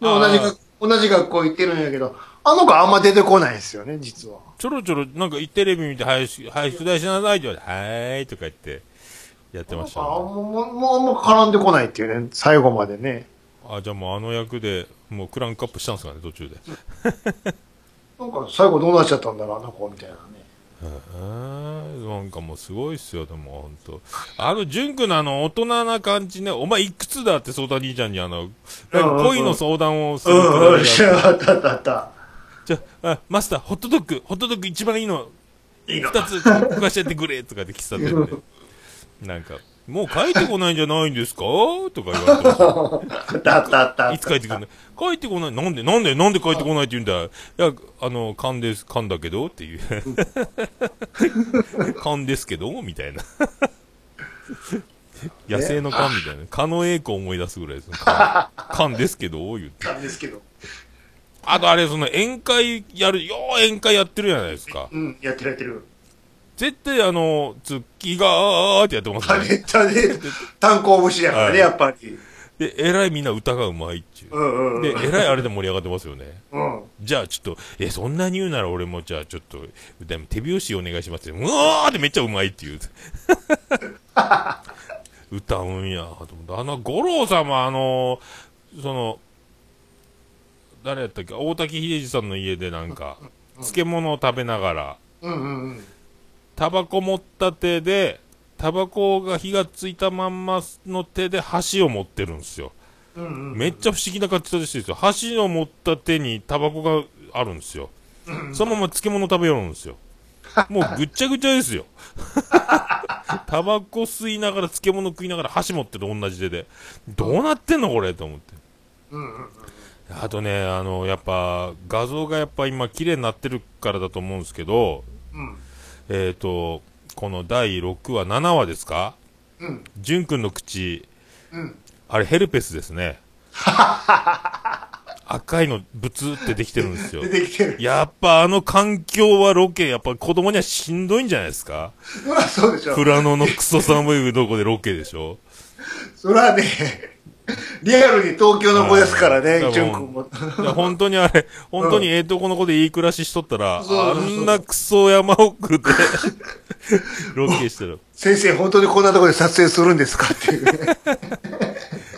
Speaker 2: で同じ
Speaker 1: あ
Speaker 2: 学同じ学校行ってるんやけど、あの子あんま出てこないんですよね、実は。
Speaker 1: ちょろちょろ、なんかテレビ見て、はい、しはい、出題しなさいって言われて、はーいとか言って、やってました、
Speaker 2: あ
Speaker 1: ね。
Speaker 2: もう、もう、もうあんま絡んでこないっていうね、最後までね。
Speaker 1: あ、じゃあもうあの役で、もうクランクアップしたんですかね、途中で。
Speaker 2: なんか最後どうなっちゃったんだろう、あの子みたいなね。
Speaker 1: なんかもうすごいっすよ、でもほんと。あの、淳君のあの、大人な感じね、お前いくつだって相談兄ちゃんにあの、なんか恋の相談をするくだりが
Speaker 2: うん、知らなかった、あった、あった。
Speaker 1: じゃあ、あマスター、ホットドッグ、ホットドッグ一番いいの、
Speaker 2: いいの。
Speaker 1: 二つ食わしてやってくれとかって喫茶店で。[LAUGHS] なんか、もう帰ってこないんじゃないんですか？とか言われてました。[LAUGHS]
Speaker 2: あった、あった、あった。
Speaker 1: いつ帰ってくるの？帰ってこない。なんで、なんで、なんで帰ってこないって言うんだ？いや、あの、勘です、勘だけど？っていう。[LAUGHS] 勘ですけど？みたいな。[LAUGHS] 野生の勘みたいな。狩野英孝思い出すぐらいですね。勘勘ですけど？言って。
Speaker 2: なんですけど。
Speaker 1: あとあれ、その宴会やる、よう宴会やってるじゃないですか。
Speaker 2: うん、やってるやってる。
Speaker 1: 絶対あの、月がーってやってますね。
Speaker 2: あれ、だね、炭鉱節やからね、
Speaker 1: はい
Speaker 2: やっぱり。
Speaker 1: で、えらいみんな歌がうまいっていう
Speaker 2: う。んうん
Speaker 1: で、
Speaker 2: うん。
Speaker 1: えらいあれで盛り上がってますよね。
Speaker 2: うん。
Speaker 1: じゃあちょっと、え、そんなに言うなら俺もじゃあちょっと、でも手拍子お願いしますよ。うわーってめっちゃうまいっていう。[LAUGHS] 歌うんや、と思って。あの、五郎さんもあの、その、誰やったっけ？大滝秀治さんの家でなんか、漬物を食べながら、
Speaker 2: うんうんうん。
Speaker 1: タバコ持った手で、タバコが火がついたまんまの手で箸を持ってるんですよ。
Speaker 2: うんうん。
Speaker 1: めっちゃ不思議な形ですよ。箸を持った手にタバコがあるんですよ。そのまま漬物食べよるんですよ。もうぐっちゃぐちゃですよ。[LAUGHS] タバコ吸いながら漬物食いながら箸持ってる同じ手で。どうなってんのこれと思って。
Speaker 2: うんうんうん。
Speaker 1: あとね、あの、やっぱ画像がやっぱ今綺麗になってるからだと思うんですけど、
Speaker 2: うん。
Speaker 1: えっ、と、この第6話、7話ですか？
Speaker 2: うん。
Speaker 1: ジュン君の口、
Speaker 2: うん。
Speaker 1: あれヘルペスですね。[LAUGHS] 赤いのブツってできてるんですよ
Speaker 2: 出。[LAUGHS] てきてる。
Speaker 1: やっぱあの環境はロケ、やっぱ子供にはしんどいんじゃないですか？
Speaker 2: そらそうでしょ。
Speaker 1: 富良野のクソ寒いとこでロケでしょ？
Speaker 2: そらね、リアルに東京の子ですからね、
Speaker 1: はい
Speaker 2: ジュン君も。
Speaker 1: 本当にあれ、本当にええとこの子でいい暮らししとったら、
Speaker 2: そうそうそうん
Speaker 1: なクソ山奥で [LAUGHS] ロケしてる。
Speaker 2: 先生、本当にこんなところで撮影するんですかっていうね。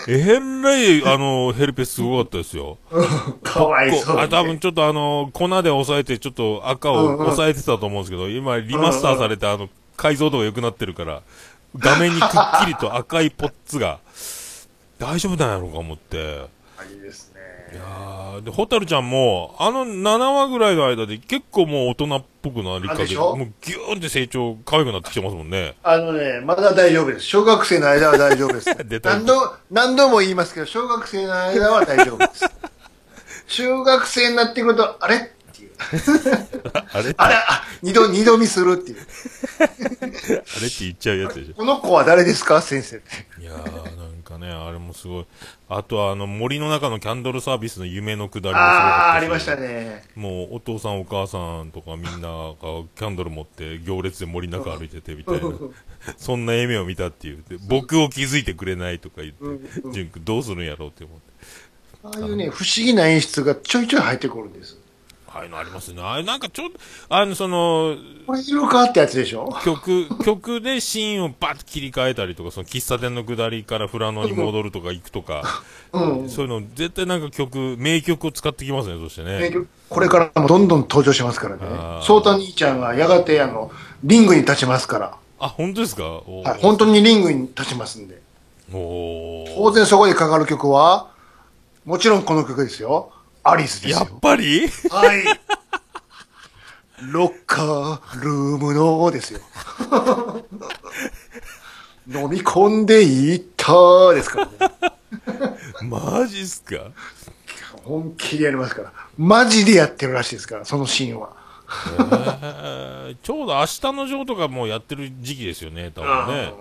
Speaker 1: えらい、あの、ヘルペスすごかったですよ。[LAUGHS]
Speaker 2: かわいそうに。
Speaker 1: あ、多分ちょっとあの、粉で押さえて、ちょっと赤を押さえてたと思うんですけど、今、リマスターされて、あの、解像度が良くなってるから、画面にくっきりと赤いポッツが、大丈夫なんやろうか思って。
Speaker 2: いいですね。
Speaker 1: いやーで、ホタルちゃんも、あの7話ぐらいの間で結構もう大人っぽくなりかけて、もうギューンって成長、可愛くなってきてますもんね。
Speaker 2: あのね、まだ大丈夫です。小学生の間は大丈夫です [LAUGHS]
Speaker 1: 出。た
Speaker 2: 何度、何度も言いますけど、小学生の間は大丈夫です。[LAUGHS] 中学生になってくると、あれ？っていう。
Speaker 1: あれ？[LAUGHS]
Speaker 2: あれ？あ、二度、二度見するっていう。
Speaker 1: あれって言っちゃうやつでしょ。
Speaker 2: この子は誰ですか？先生って。
Speaker 1: いやー、なんかね、あれもすごい。あとはあの森の中のキャンドルサービスの夢のくだりもすご
Speaker 2: ああ、
Speaker 1: かったし
Speaker 2: ありましたね。
Speaker 1: もうお父さんお母さんとかみんながキャンドル持って行列で森の中歩いててみたいな、そんな夢を見たっていう。で僕を気づいてくれないとか言
Speaker 2: うん
Speaker 1: って、ジュン君どうするんやろうって思って。
Speaker 2: ああいうね、不思議な演出がちょいちょい入ってくるんです。
Speaker 1: ああいうのありますね。あれなんかちょっと、あの、その、
Speaker 2: これいるかってやつでしょ？
Speaker 1: 曲、曲でシーンをバッと切り替えたりとか、その喫茶店の下りからフラノに戻るとか行くとか、
Speaker 2: うん。
Speaker 1: そういうの絶対なんか曲、名曲を使ってきますね、そしてね。
Speaker 2: ねこれからもどんどん登場しますからね
Speaker 1: あー。
Speaker 2: ソータ兄ちゃんがやがてあの、リングに立ちますから。
Speaker 1: あ、本当ですか？
Speaker 2: はい、本当にリングに立ちますんで。当然そこでかかる曲は、もちろんこの曲ですよ。アリスですよ。
Speaker 1: やっぱり？
Speaker 2: はい。ロッカールームのですよ。[LAUGHS] 飲み込んでいったですからね。[LAUGHS]
Speaker 1: マジっすか？
Speaker 2: 本気でやりますから。マジでやってるらしいですから、そのシーンは。
Speaker 1: えーちょうど明日のジョーとかもうやってる時期ですよね、多分ね。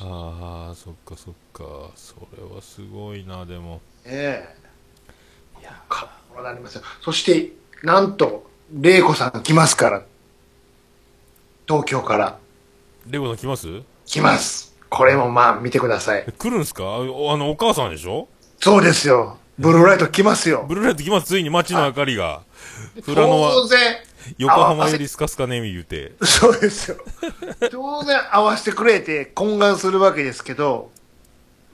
Speaker 1: ああ、そっかそっか。それはすごいな、でも。
Speaker 2: ええ。かっこなりますよ。そして、なんと、玲子さん来ますから。東京から
Speaker 1: レゴさん来ます？
Speaker 2: 来ます。これもまあ見てください。
Speaker 1: え来るんすか？ああの、お母さんでしょ？
Speaker 2: そうですよ。ブルーライト来ますよ。
Speaker 1: ブルーライト来ます、ついに街の明かりが。
Speaker 2: 当然、
Speaker 1: 横浜よりスカスカねみ言うて。
Speaker 2: そうですよ。当然合わせてくれて懇願するわけですけど、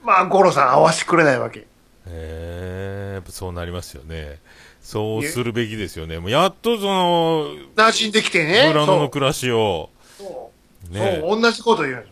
Speaker 2: まあ、五郎さん合わせてくれないわけ。
Speaker 1: へえ、やっぱそうなりますよね。そうするべきですよね。もうやっとその、
Speaker 2: 馴染んできてね。
Speaker 1: フラノの暮らしを、
Speaker 2: そう
Speaker 1: ね。
Speaker 2: そう、同じこと言うの。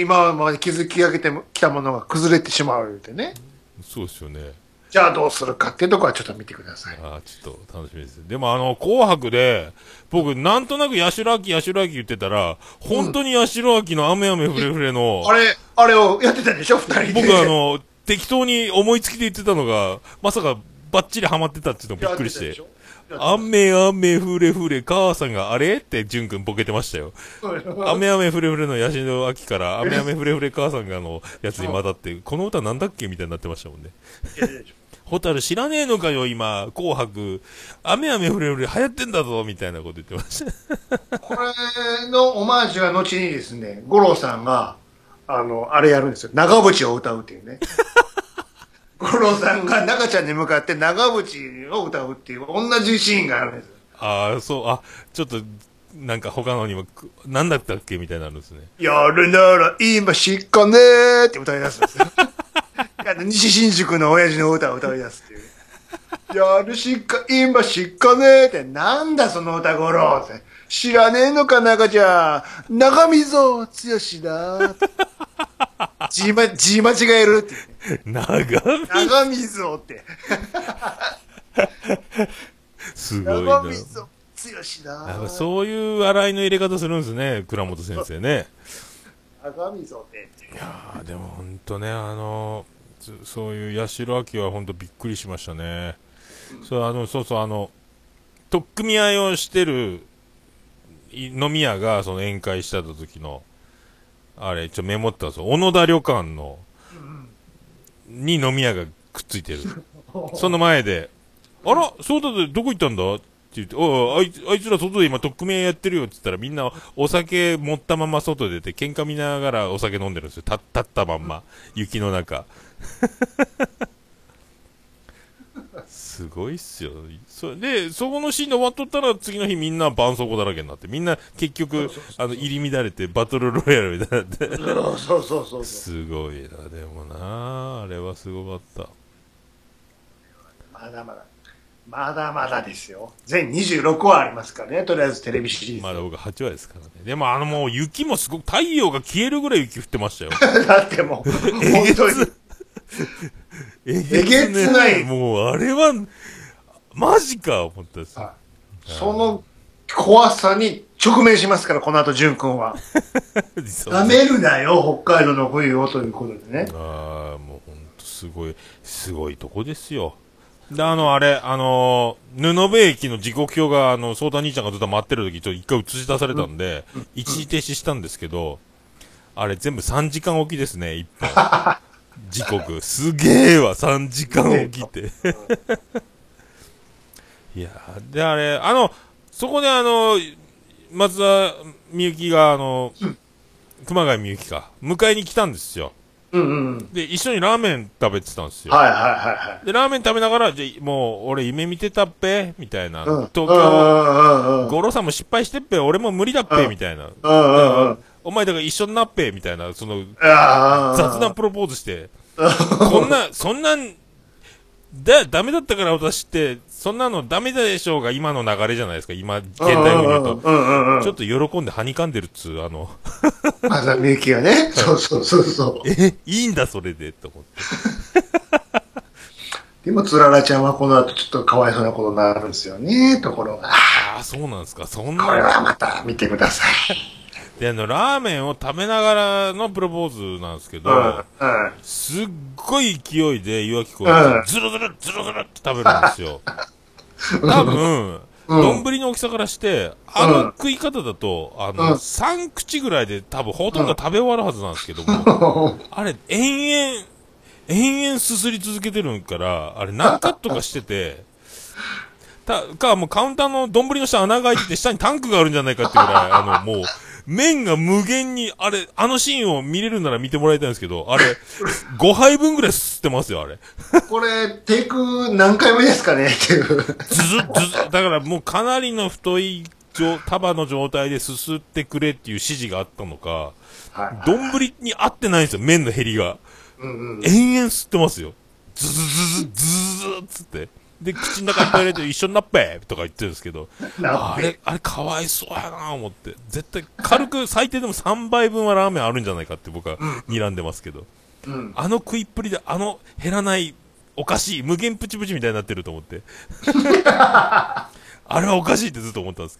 Speaker 2: 今まで築き上げてきたものが崩れてしまう言うてね。
Speaker 1: そうですよね。
Speaker 2: じゃあどうするかっていうところはちょっと見てください。
Speaker 1: ああ、ちょっと楽しみです。でもあの、紅白で、僕、なんとなく八代亜紀、八代亜紀言ってたら、本当に八代亜紀の雨雨ふれふれの、
Speaker 2: あれ、あれをやってたでしょ二人で。
Speaker 1: 僕あの、適当に思いつきで言ってたのが、まさかバッチリハマってたっていうのびっくりして雨雨ふれふれ、母さんがあれって、淳くんボケてましたよ。雨雨ふれふれの八代亜紀から、[LAUGHS] 雨雨ふれふれ母さんがのやつに混ざって、この歌なんだっけみたいになってましたもんね。ホタル知らねえのかよ、今、紅白、雨雨ふれふれ流行ってんだぞ、みたいなこと言ってました。
Speaker 2: これのオマージュは後にですね、五郎さんが、あの、あれやるんですよ。長渕を歌うっていうね。[LAUGHS] 五郎さんが中ちゃんに向かって長渕を歌うっていう同じシーンがあるんですよ。
Speaker 1: ああ、そう、あ、ちょっと、なんか他のにも、くなんだったっけみたいになるんですね。
Speaker 2: やるなら今しっかねーって歌い出すんですよ。[LAUGHS] 西新宿の親父の歌を歌い出すっていう。やるしっか、今しっかねーって、なんだその歌五郎って。知らねえのか、中ちゃん。長溝剛だ。[LAUGHS] 字ま、字間違えるって。
Speaker 1: 長い。
Speaker 2: 長溝って。[LAUGHS]
Speaker 1: すごいな。
Speaker 2: 長溝剛だ。
Speaker 1: そういう笑いの入れ方するんですね、倉本先生ね。
Speaker 2: 長溝って。
Speaker 1: ああ、でも本当ね、あの、そそういう八代亜紀は本当びっくりしましたね。そう、あの、そうそう、あの、取っ組み合いをしてるい飲み屋が、その宴会した時の、あれ、ちょ、メモったんですよ。小野田旅館の、に飲み屋がくっついてる。[LAUGHS] その前で、あら、そうだでどこ行ったんだ？って言って、あいつ、あいつら外で今取っ組み合いやってるよって言ったらみんなお酒持ったまま外で出て喧嘩見ながらお酒飲んでるんですよ。立立ったまんま。雪の中。すごいっすよ。そで、そこのシーンで終わっとったら次の日みんな絆創膏だらけになって、みんな結局、あの、入り乱れてバトルロイヤルみたいになって。
Speaker 2: そうそうそうそう。
Speaker 1: すごいな、でもなあれはすごかった。
Speaker 2: まだまだ。まだまだですよ。全26話ありますからね、とりあえずテレビシリーズ。
Speaker 1: まだ僕8話ですからね。でもあのもう雪もすごく、太陽が消えるぐらい雪降ってましたよ。[LAUGHS]
Speaker 2: だってもう、本当に。
Speaker 1: え
Speaker 2: えげつない
Speaker 1: もうあれは、マジか思ったです。
Speaker 2: その怖さに直面しますから、この後、淳君は。
Speaker 1: そう
Speaker 2: ダメるなよ、北海道の冬をということでね。
Speaker 1: ああ、もうほんとすごい、すごいとこですよ。で、あの、あれ、あのー、布部駅の時刻表が、あの、相談兄ちゃんがずっと待ってる時、ちょっと一回映し出されたんで、一時停止したんですけど、あれ全部3時間おきですね、一本。[LAUGHS] 時刻。すげえわ、3時間起きて。[LAUGHS] いやーで、あれ、あの、そこであの、松田みゆきが、あの、熊谷みゆきか、迎えに来たんですよ。
Speaker 2: うんうん。
Speaker 1: で、一緒にラーメン食べてたんですよ。
Speaker 2: はいはいはいはい。
Speaker 1: で、ラーメン食べながら、じゃあもう、俺夢見てたっぺ？みたいな。
Speaker 2: うん。
Speaker 1: 東京、
Speaker 2: うんうんうん。
Speaker 1: 五郎さんも失敗してっぺ？俺も無理だっぺ？
Speaker 2: うん
Speaker 1: みたいな。お前だから一緒になっぺみたいな、その、
Speaker 2: ああ。
Speaker 1: 雑なプロポーズして、こんな、そんなん、だ、ダメだったから私って、そんなのダメでしょうが今の流れじゃないですか、今、現代を見ると。ちょっと喜んではにかんでるっつう、あの、
Speaker 2: まさみゆきがね。そうそうそうそう。
Speaker 1: え、いいんだそれで、って思って。[LAUGHS]
Speaker 2: でも、つららちゃんはこの後ちょっとかわいそうなことになるんですよね、ところが。
Speaker 1: ああ、そうなんですか、そんな。
Speaker 2: これはまた見てください。
Speaker 1: で、あの、ラーメンを食べながらのプロポーズなんですけど。すっごい勢いで岩城子
Speaker 2: う
Speaker 1: が
Speaker 2: ん
Speaker 1: ズルズルズルズルって食べるんですよ。多分、
Speaker 2: うん。
Speaker 1: 丼の大きさからして、あの食い方だと、あ
Speaker 2: う
Speaker 1: の、
Speaker 2: ん。
Speaker 1: 3口ぐらいで多分ほとんど食べ終わるはずなんですけども、[LAUGHS] あれ、延々、延々すすり続けてるんから、あれ何カットかしてて、た、か、もうカウンターの丼の下穴が開いてて下にタンクがあるんじゃないかってぐらい、あの、もう、麺が無限に、あれ、あのシーンを見れるなら見てもらいたいんですけど、あれ、5杯分ぐらいすってますよ、あれ。
Speaker 2: これ、テイク何回目ですかねっていう。
Speaker 1: ずず、だからもうかなりの太い状束の状態ですすってくれっていう指示があったのか、
Speaker 2: はい。
Speaker 1: 丼に合ってないんですよ、麺の減りが。
Speaker 2: うんうん。
Speaker 1: 延々吸ってますよ。ズズズズズズズっつって。で、口の中いっぱい入れて一緒になっぺとか言ってるんですけど、
Speaker 2: な
Speaker 1: あれ、あれかわいそうやな思って。絶対、軽く最低でも3杯分はラーメンあるんじゃないかって僕は睨んでますけど。
Speaker 2: うん。
Speaker 1: あの食いっぷりで、あの減らない、おかしい、無限プチプチみたいになってると思って。[LAUGHS] あれはおかしいってずっと思ったんです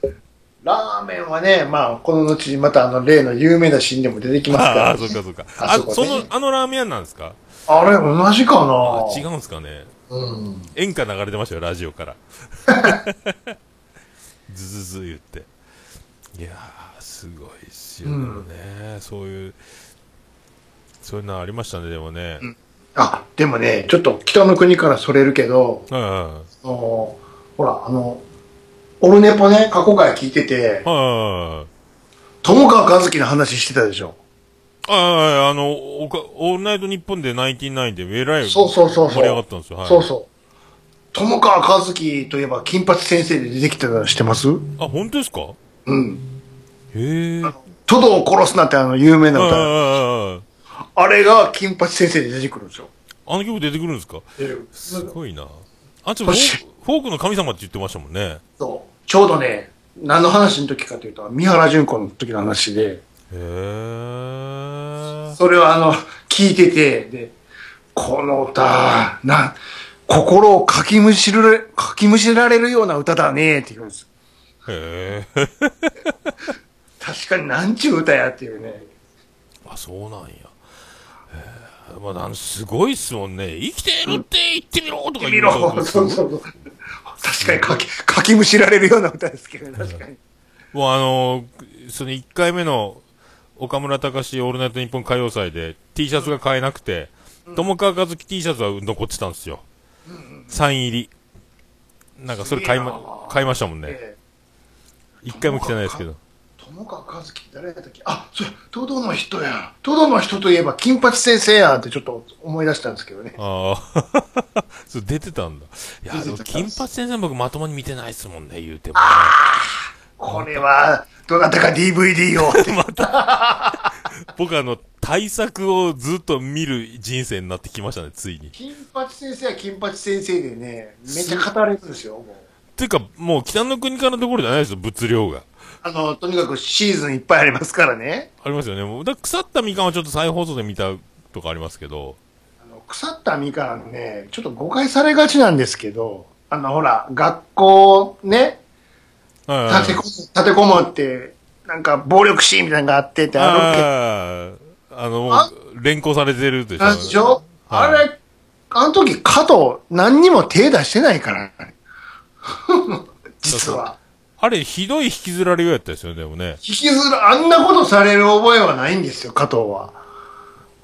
Speaker 1: けど。
Speaker 2: ラーメンはね、まあ、この後にまたあの、例の有名なシーンでも出てきますか
Speaker 1: あ
Speaker 2: ら
Speaker 1: あ、。そうかそうか。あ、
Speaker 2: あそこね
Speaker 1: その、あのラーメン屋なんですか？
Speaker 2: あれ、同じかな？
Speaker 1: あ違うんですかね。
Speaker 2: うん。
Speaker 1: 演歌流れてましたよ、ラジオから。[LAUGHS] ズズズ言って。いやー、すごいっすよ、
Speaker 2: うん
Speaker 1: ね。そういう、そういうのありましたね、でもね。
Speaker 2: あ、でもね、ちょっと北の国からそれるけど、
Speaker 1: はいはい
Speaker 2: あのほら、あの、オルネポね、過去回聞いてて。友川和樹の話してたでしょ。
Speaker 1: はいはい、あの、おか、オールナイトニッポンでナインティナインでえらい
Speaker 2: そうそうそうそう
Speaker 1: 盛り上がったんですよ。はい。
Speaker 2: そうそう。友川和樹といえば、金八先生で出てきてたの知ってます？
Speaker 1: あ、本当ですか？
Speaker 2: うん。
Speaker 1: へえ。はい
Speaker 2: トドを殺すなってあの有名な歌。あれが金八先生で出てくるんですよ。
Speaker 1: あの曲出てくるんですか？
Speaker 2: 出る
Speaker 1: すごいな。あ、ちょっとフォークフォークの神様って言ってましたもんね。
Speaker 2: そう。ちょうどね、何の話の時かというと、三原淳子の時の話で、
Speaker 1: へえ。
Speaker 2: それをあの、聞いてて、で、この歌、な、心をかきむしる、かきむしられるような歌だねって言うんです。
Speaker 1: へえ。[LAUGHS]
Speaker 2: 確かになんちゅう歌やっていうね。
Speaker 1: あ、そうなんや。へえ。まあ、なんすごいっすもんね。生きてるって言ってみろとか言うと
Speaker 2: そうそうそう。確かにかき、かきむしられるような歌ですけどね、確かに。
Speaker 1: もうあのーその1回目の岡村隆史オールナイトニッポン歌謡祭で T シャツが買えなくて、友川和樹 T シャツは残ってたんですよ。サイン入り。なんかそれ買いま、買いましたもんね。
Speaker 2: え
Speaker 1: 一回も着てないですけど。
Speaker 2: え友川和樹誰やったっけ？あ、そう、トドの人や。トドの人といえば金八先生やんってちょっと思い出したんですけどね。
Speaker 1: ああ。[LAUGHS] そう出てたんだ。いや、金八先生僕まともに見てないですもんね、言うても、ね。
Speaker 2: これは、どなたか DVD をって。[LAUGHS]
Speaker 1: 僕あの、対策をずっと見る人生になってきましたね、ついに。
Speaker 2: 金八先生は金八先生でね、めっちゃ語れるんですよ、もう。
Speaker 1: ていうか、もう北の国からのところじゃないですよ、物量が。
Speaker 2: あの、とにかくシーズンいっぱいありますからね。
Speaker 1: ありますよね。もうだ腐ったみかんはちょっと再放送で見たとかありますけど。
Speaker 2: あの腐ったみかんね、ちょっと誤解されがちなんですけど、あの、ほら、学校ね、立てこも、立てこもって、なんか暴力シーンみたいなのがあってってあ
Speaker 1: の、も
Speaker 2: あ
Speaker 1: う、連行されてるでしょ。
Speaker 2: でしょ、
Speaker 1: はい
Speaker 2: あれ、あの時加藤何にも手出してないから。実は。
Speaker 1: あれ、ひどい引きずられようやったですよね、でもね。
Speaker 2: 引きずる、あんなことされる覚えはないんですよ、加藤は。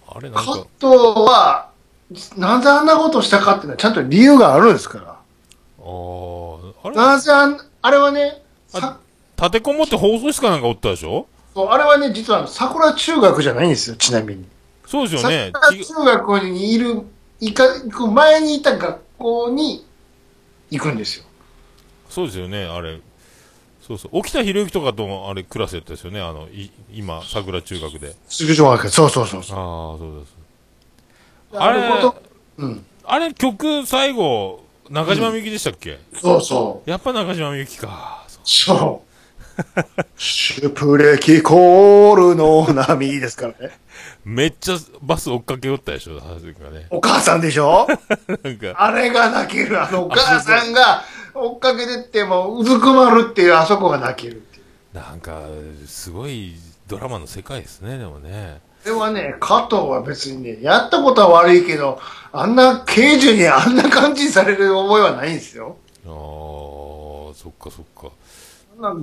Speaker 1: あれなんか
Speaker 2: 加藤、は、なぜあんなことしたかっていうのはちゃんと理由があるんですから。
Speaker 1: あーあれ？
Speaker 2: なぜあん、あれはね、さ
Speaker 1: 立てこもって放送室かなんかおったでしょ？
Speaker 2: そうあれはね、実は桜中学じゃないんですよ、ちなみに。
Speaker 1: そうですよね。ち
Speaker 2: 桜中学にいる、行か、行く前にいた学校に行くんですよ。
Speaker 1: そうですよね、あれ。そうそう。沖田博之とかと、あれ、クラスやったですよね。あの、い今、桜中学で。
Speaker 2: 中小学そうそうそうそう。
Speaker 1: ああ、そうです。
Speaker 2: あ
Speaker 1: あれ
Speaker 2: うん。
Speaker 1: あれ、曲、最後、中島みゆきでしたっけ、
Speaker 2: そうそう。
Speaker 1: やっぱ中島みゆきか。そう。
Speaker 2: シュプレキコールの波ですからね。
Speaker 1: めっちゃバス追っかけよったでしょ、はずがね。
Speaker 2: お母さんでしょ？
Speaker 1: なんか、
Speaker 2: あれが泣ける。あのお母さんが追っかけてってもうずくまるっていうあそこが泣けるっていう。
Speaker 1: なんか、すごいドラマの世界ですね、でもね。
Speaker 2: ではね、加藤は別にね、やったことは悪いけど、あんな刑事にあんな感じにされる覚えはないんですよ。
Speaker 1: ああ、そっかそっか。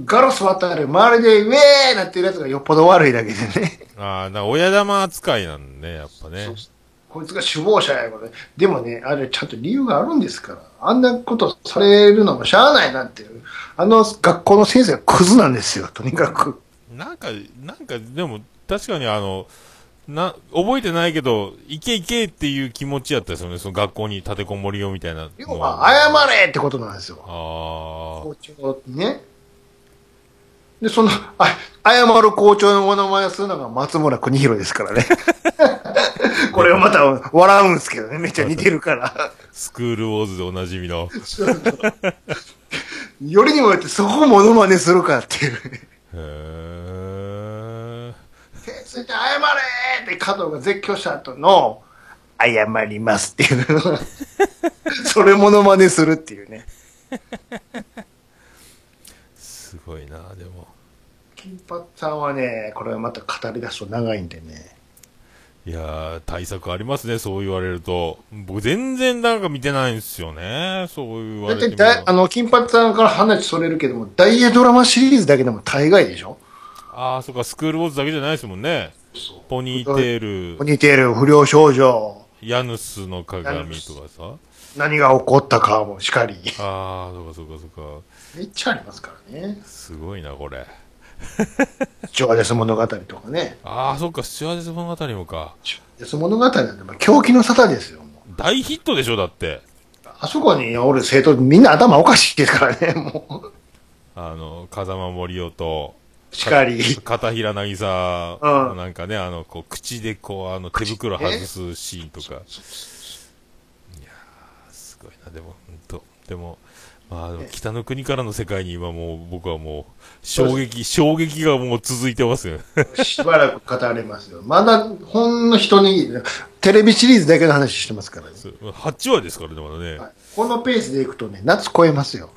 Speaker 2: ガラス割ったら周りでウェーなってるやつがよっぽど悪いだけでね。
Speaker 1: ああ、なんか親玉扱いなんね、やっぱね
Speaker 2: そう。こいつが首謀者やからね。でもね、あれちゃんと理由があるんですから。あんなことされるのもしゃあないなっていう。あの学校の先生がクズなんですよ、とにかく。
Speaker 1: なんか、なんか、でも、確かにあの、な、覚えてないけど、行け行けっていう気持ちやったですよね、その学校に立てこもりよみたいなの
Speaker 2: 要は、謝れってことなんですよ。
Speaker 1: あ
Speaker 2: 校長にね。で、その、あ、謝る校長のものまねするのが松村邦弘ですからね。[LAUGHS] これをまた笑うんですけどね、めっちゃ似てるから。
Speaker 1: あ、スクールウォーズでおなじみの。[LAUGHS]
Speaker 2: よりにもよってそこをモノマネするかっていう。
Speaker 1: へー。
Speaker 2: 手ついて謝れって加藤が絶叫した後の、謝りますっていうのが [LAUGHS] それモノマネするっていうね。
Speaker 1: すごいな、でも。
Speaker 2: 金髪さんはね、これはまた語り出すと長いんでね。
Speaker 1: いやー、対策ありますね、そう言われると。僕全然なんか見てないんですよね、そう言わ
Speaker 2: だって
Speaker 1: れて
Speaker 2: あの、金髪さんから話それるけども、大英ドラマシリーズだけでも大概でしょ？
Speaker 1: ああ、そっか、スクールウォーズだけじゃないですもんね。ポニーテール、
Speaker 2: 似てる不良少女、
Speaker 1: ヤヌスの鏡とかさ。
Speaker 2: 何が起こったかもしかり。
Speaker 1: ああ、そっかそっかそっか。
Speaker 2: めっちゃありますからね。
Speaker 1: すごいな、これ。
Speaker 2: スチュワーデス物語とかね。
Speaker 1: ああ、そっか、スチュワーデス物語もか。
Speaker 2: スチュワーデス物語なんて、まあ、狂気の沙汰ですよ。
Speaker 1: 大ヒットでしょ、だって。
Speaker 2: あそこにおる生徒、みんな頭おかしいですからね、もう。
Speaker 1: あの、風間森夫と、
Speaker 2: しかり。
Speaker 1: 片平なぎさ、
Speaker 2: うん
Speaker 1: なんかね、あの、こう、口でこう、あの、手袋外すシーンとか。いやー、すごいな、でも、ほんと。でも、まあ、北の国からの世界に今もう、僕はもう、衝撃、衝撃がもう続いてますよ。
Speaker 2: しばらく語れますよ。まだ、ほんの人に、テレビシリーズだけの話してますからね。
Speaker 1: 8話ですからね、まだね。
Speaker 2: はいこのペースでいくとね、夏超えますよ。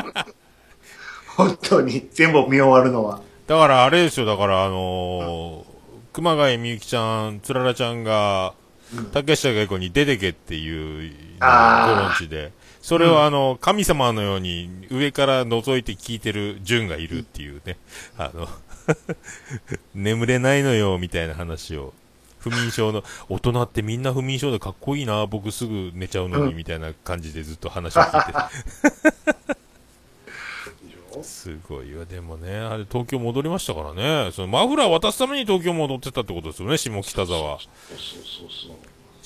Speaker 2: [LAUGHS] 本当に、全部見終わるのは。
Speaker 1: だからあれですよ、だからあのー熊谷みゆきちゃん、つららちゃんが、竹下恵子に出てけっていう、
Speaker 2: あー
Speaker 1: ゴロンチで、それをあの、神様のように上から覗いて聞いてる純がいるっていうね、あの、[LAUGHS] 眠れないのよ、みたいな話を。不眠症の、大人ってみんな不眠症でかっこいいな、僕すぐ寝ちゃうのに、
Speaker 2: うん
Speaker 1: みたいな感じでずっと話を聞いて。すごいわ。でもね、あれ東京戻りましたからね。そのマフラー渡すために東京戻ってたってことですよね、下北沢。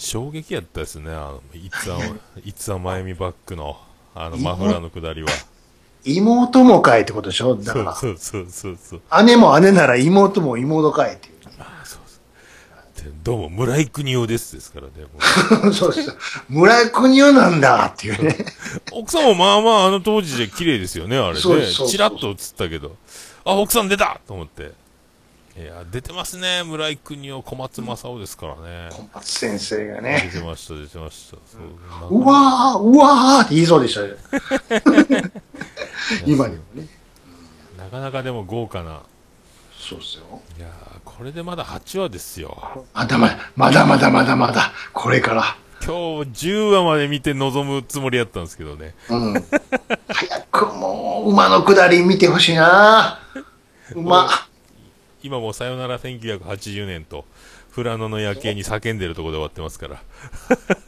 Speaker 1: 衝撃やったですね、あの、いつあ、いつあまゆみバックの、あの、マフラーのくだりは。
Speaker 2: 妹もかいってことでしょ？だ
Speaker 1: そう
Speaker 2: か
Speaker 1: そうそうそうそう。
Speaker 2: ら、姉も姉なら妹も妹かいっていう。
Speaker 1: でどうも、村井邦夫ですですからね。もう [LAUGHS]
Speaker 2: そうです。村井邦夫なんだっていうね。[LAUGHS]
Speaker 1: 奥さんもまあまああの当時で綺麗ですよね、あれね。
Speaker 2: そうそうです
Speaker 1: チラッと映ったけど。あ、奥さん出たと思って。いや、出てますね、村井邦夫、小松正夫ですからね。
Speaker 2: 小松先生が
Speaker 1: 出
Speaker 2: ね。
Speaker 1: てました、出てました。そう
Speaker 2: うわー、うわーって言いそうでしたよ。[LAUGHS] 今にもね。
Speaker 1: なかなかでも豪華な。
Speaker 2: そうですよ。
Speaker 1: いやーこれでまだ8話ですよ。
Speaker 2: まだまだ、まだまだまだまだ、これから。
Speaker 1: 今日10話まで見て臨むつもりやったんですけどね。
Speaker 2: うん。早くもう、馬の下り見てほしいな馬。[LAUGHS]
Speaker 1: 今もさよなら1980年と、富良野の夜景に叫んでるところで終わってますから。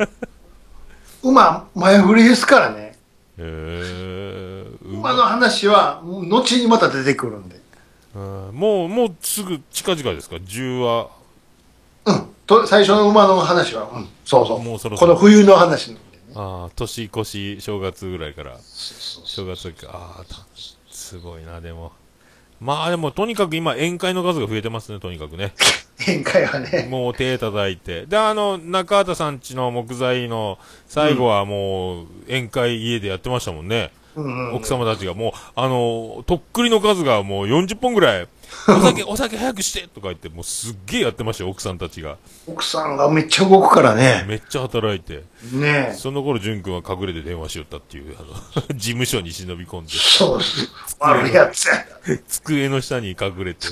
Speaker 1: [LAUGHS]
Speaker 2: 馬、前振りですからね。
Speaker 1: えー、う
Speaker 2: 馬の話は、後にまた出てくるんで。
Speaker 1: うんもう、もうすぐ近々ですか ?10 話。
Speaker 2: うん。と、最初の馬の話は、うん。そうそう。
Speaker 1: もうそろそろ
Speaker 2: この冬の話なんでね。
Speaker 1: ああ、年越し、正月ぐらいから。
Speaker 2: そうそう
Speaker 1: 正月か。ああ、たすごいな、でも。まあでも、とにかく今、宴会の数が増えてますね、とにかくね。[LAUGHS]
Speaker 2: 宴会はね。
Speaker 1: もう手叩いて。で、あの、中畑さんちの木材の最後はもう、宴会家でやってましたもんね。
Speaker 2: うんうん。
Speaker 1: 奥様たちがもう、あの、とっくりの数がもう40本ぐらい、お酒、[LAUGHS] お酒早くしてとか言って、もうすっげえやってましたよ、奥さんたちが。
Speaker 2: 奥さんがめっちゃ動くからね。
Speaker 1: めっちゃ働いて。
Speaker 2: ねえ。
Speaker 1: その頃、淳君は隠れて電話しよったっていう、あの、[LAUGHS] 事務所に忍び込んで、
Speaker 2: そうです。悪いやつや。
Speaker 1: 机の下に隠れて。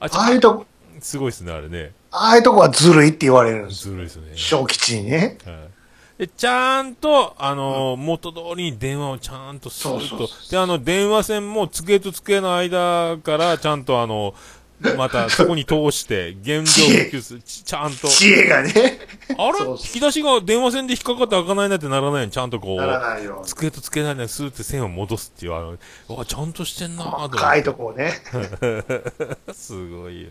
Speaker 1: あ
Speaker 2: あいうとこ、
Speaker 1: すごいっすね、あれね。
Speaker 2: ああいうとこはずるいって言われるんです。
Speaker 1: ずるいっすね。
Speaker 2: 小吉にね。
Speaker 1: はいで、ちゃんと、あのー元通りに電話をちゃんとする
Speaker 2: そうそう
Speaker 1: と。で、あの、電話線も机と机の間から、ちゃんとあの、[LAUGHS] またそこに通して、現状復旧する。ちちゃんと。
Speaker 2: 知恵がね。
Speaker 1: あれ？
Speaker 2: そうそう
Speaker 1: 引き出しが電話線で引っかかって開かないなってならないように、ちゃんとこ
Speaker 2: なら
Speaker 1: う、
Speaker 2: ないよ。
Speaker 1: 机と机の間にスーって線を戻すっていう、あの、うわ、ちゃんとしてんなぁと思って
Speaker 2: 深いとこをね。[LAUGHS]
Speaker 1: すごいよ。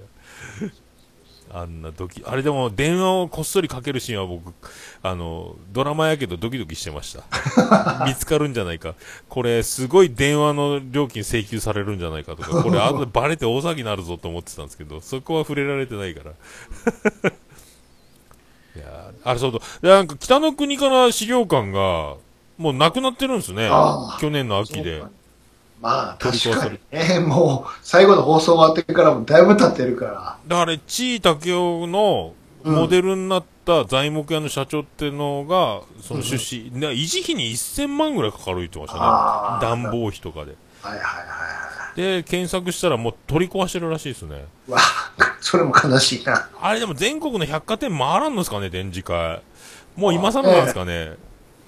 Speaker 1: あんなドキ、あれでも電話をこっそりかけるシーンは僕、あの、ドラマやけどドキドキしてました。[LAUGHS] 見つかるんじゃないか。これ、すごい電話の料金請求されるんじゃないかとか、これ、あとでバレて大騒ぎになるぞと思ってたんですけど、そこは触れられてないから。[LAUGHS] いやーあれそうだ。でなんか北の国から資料館が、もうなくなってるんですね去年の秋で。
Speaker 2: まあ、確か
Speaker 1: れ
Speaker 2: にね。もう、最後の放送終わってからもだいぶ経ってるから。
Speaker 1: だから、地井武雄のモデルになった材木屋の社長ってのが、その出資、な維持費に1000万ぐらいかかる言ってましたね暖房費とかで。
Speaker 2: はいはいはいは
Speaker 1: で、検索したらもう取り壊してるらしいですね。
Speaker 2: い。わあ、それも悲しいな。
Speaker 1: あれでも全国の百貨店回らんのですかね、展示会。もう今更なんですかね。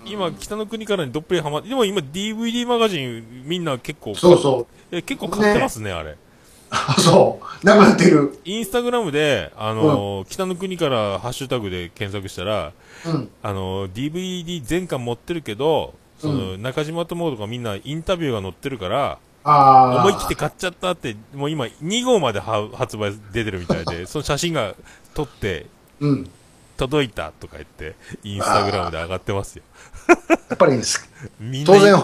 Speaker 1: 今、北の国からにどっぷりハマって、でも今 DVD マガジンみんな結構、
Speaker 2: そうそう。
Speaker 1: え結構買ってますね、あれ。
Speaker 2: あ [LAUGHS] そう。なくなってる。
Speaker 1: インスタグラムで、あのー北の国からハッシュタグで検索したら、
Speaker 2: うん。
Speaker 1: あの、DVD 全巻持ってるけど、その、中島智とかみんなインタビューが載ってるから。思い切って買っちゃったって、もう今2号までは発売出てるみたいで、[LAUGHS] その写真が撮って、
Speaker 2: うん。
Speaker 1: 届いたとか言って、インスタグラムで上がってますよ。
Speaker 2: やっぱりです。当然、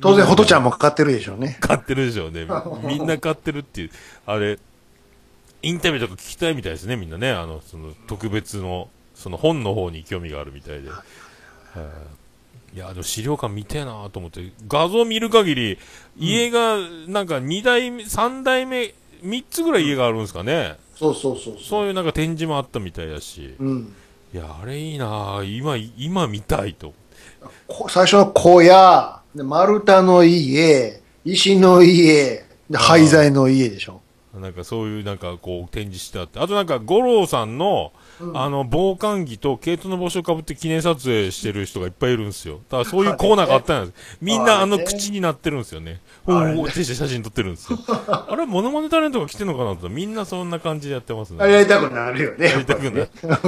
Speaker 2: 当然、ホトちゃんもかかってるでしょうね。
Speaker 1: 買ってるでしょうね。[LAUGHS] みんな買ってるっていう、あれ、インタビューとか聞きたいみたいですね、みんなね。あの、その、特別の、その本の方に興味があるみたいで。はいいや、でも資料館見てえなと思って、画像見る限り、家が、なんか2代目、3代目、3つぐらい家があるんですかね。
Speaker 2: そうそうそうそ
Speaker 1: そういうなんか展示もあったみたいだし。
Speaker 2: う。うん。
Speaker 1: いや、あれいいな今、今見たいと。
Speaker 2: こ最初の小屋、で丸太の家、石の家、で廃材の家でしょ。
Speaker 1: なんかそういうなんかこう展示してあって。あとなんか五郎さんの、あの防寒着と毛糸の帽子をかぶって記念撮影してる人がいっぱいいるんですよ。だからそういうコーナーがあったんです。[LAUGHS] みんなあの口になってるんですよね。ほうして写真撮ってるんですよ。[LAUGHS] あれ、モノマネタレントが来てんのかなとみんなそんな感じでやってますね。
Speaker 2: あれやりたくなるよね。
Speaker 1: やりたくない
Speaker 2: やっぱ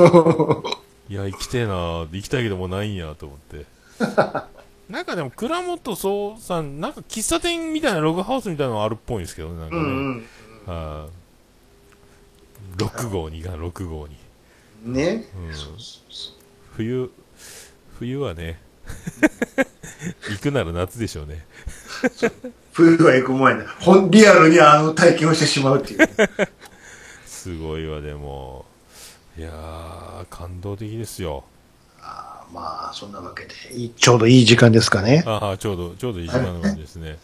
Speaker 1: いや、行きてえな行きたいけどもうないんやと思って。[LAUGHS] なんかでも、倉本壮さん、なんか喫茶店みたいなログハウスみたいなのあるっぽいんですけどね、なんか
Speaker 2: り
Speaker 1: ね。
Speaker 2: ね。うん
Speaker 1: はい、6号にが6号に。
Speaker 2: うん。ね。
Speaker 1: うん
Speaker 2: そうそうそう
Speaker 1: 冬、冬はね、[LAUGHS] 行くなら夏でしょうね。[LAUGHS]
Speaker 2: 冬は行く前に、ほん、リアルにあの体験をしてしまうっていう。
Speaker 1: すごいわ、でも。いやー、感動的ですよ。
Speaker 2: まあ、そんなわけで、ちょうどいい時間ですかね。
Speaker 1: ああ、ちょうど、ちょうどいい時間の感じですね。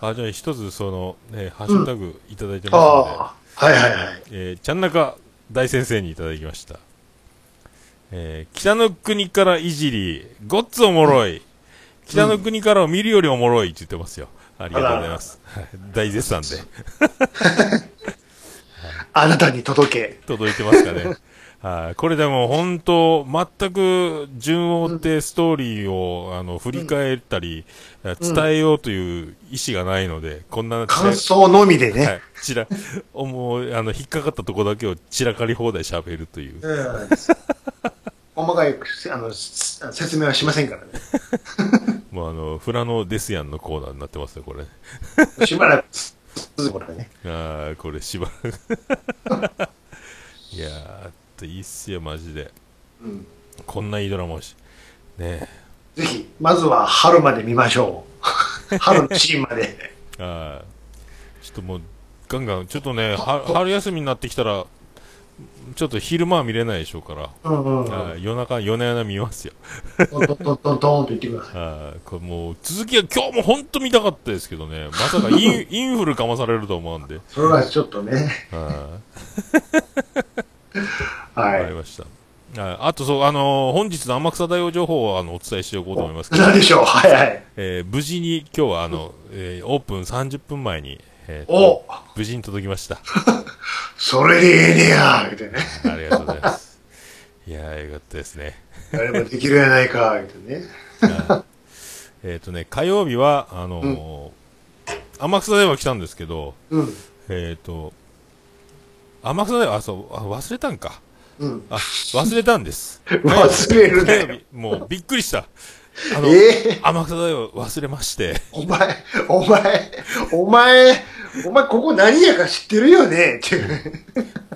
Speaker 1: あ、じゃあ一つ、その、ね、ハッシュタグいただいて
Speaker 2: あ
Speaker 1: ますので、
Speaker 2: あ、はいはいはい。
Speaker 1: えー、ちゃんなか大先生にいただきました。えー、北の国からいじり、ごっつおもろい。北の国からを見るよりおもろいって言ってますよ。ありがとうございます。はい大絶賛で。[LAUGHS]
Speaker 2: あなたに届け。
Speaker 1: 届いてますかね。はい。これでも本当、全く順を追ってストーリーを、あの、振り返ったり、伝えようという意思がないので、こんな、
Speaker 2: 感想のみでね。
Speaker 1: はい。ちら、もう、あの、引っかかったとこだけを散らかり放題喋るという。
Speaker 2: うん細かいあのす説明はしませんからね。[LAUGHS]
Speaker 1: もうあの、フラノデスヤンのコーナーになってますね、これ。
Speaker 2: しばらく続くこれね。
Speaker 1: ああ、これしばらく。[LAUGHS] いやー、いいっすよ、マジで。
Speaker 2: うん
Speaker 1: こんないいドラマをし、ね
Speaker 2: ぜひ、まずは春まで見ましょう。[LAUGHS] 春のシーンまで。
Speaker 1: え。あーちょっともう、ガンガン、ちょっとね、は春休みになってきたら、ちょっと昼間は見れないでしょうから、
Speaker 2: うんうんうん。
Speaker 1: 夜中、夜な夜な見ますよ。
Speaker 2: トントントントンと言ってください。
Speaker 1: あーこれもう、続きは今日も本当見たかったですけどね、まさかイン [LAUGHS] インフルかまされると思うんで、
Speaker 2: それはちょっとね。
Speaker 1: あー
Speaker 2: は
Speaker 1: わかり
Speaker 2: い。
Speaker 1: ました。ああとそう、あのー本日の天草大王情報をあのお伝えしておこうと思いますけど、
Speaker 2: 何でしょう？はいはい。
Speaker 1: えー無事に今日はあの、えーオープン30分前に、えーと
Speaker 2: お
Speaker 1: 無事に届きました。[LAUGHS]
Speaker 2: それでええねや言うてね。
Speaker 1: ありがとうございます。いやー、よかったですね。
Speaker 2: 誰もできるやないか、言うてね。
Speaker 1: えっ、とね、火曜日は、あのー天草大王来たんですけど、
Speaker 2: うん。
Speaker 1: えっ、と、天草大王、あ、そう、あ忘れたんか。
Speaker 2: うん。
Speaker 1: あ、忘れたんです。[LAUGHS]
Speaker 2: 忘れるね。
Speaker 1: もうびっくりした。あの、
Speaker 2: ええ
Speaker 1: 天草大王忘れまして。
Speaker 2: お前、お前、お前、お前ここ何やか知ってるよね？って。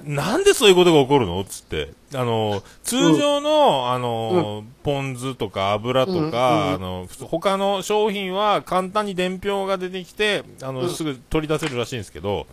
Speaker 1: なんでそういうことが起こるの？つって。あの、通常の、あの、ポン酢とか油とか、
Speaker 2: うんうん
Speaker 1: あの、他の商品は簡単に伝票が出てきて、あの、
Speaker 2: うん
Speaker 1: すぐ取り出せるらしいんですけど、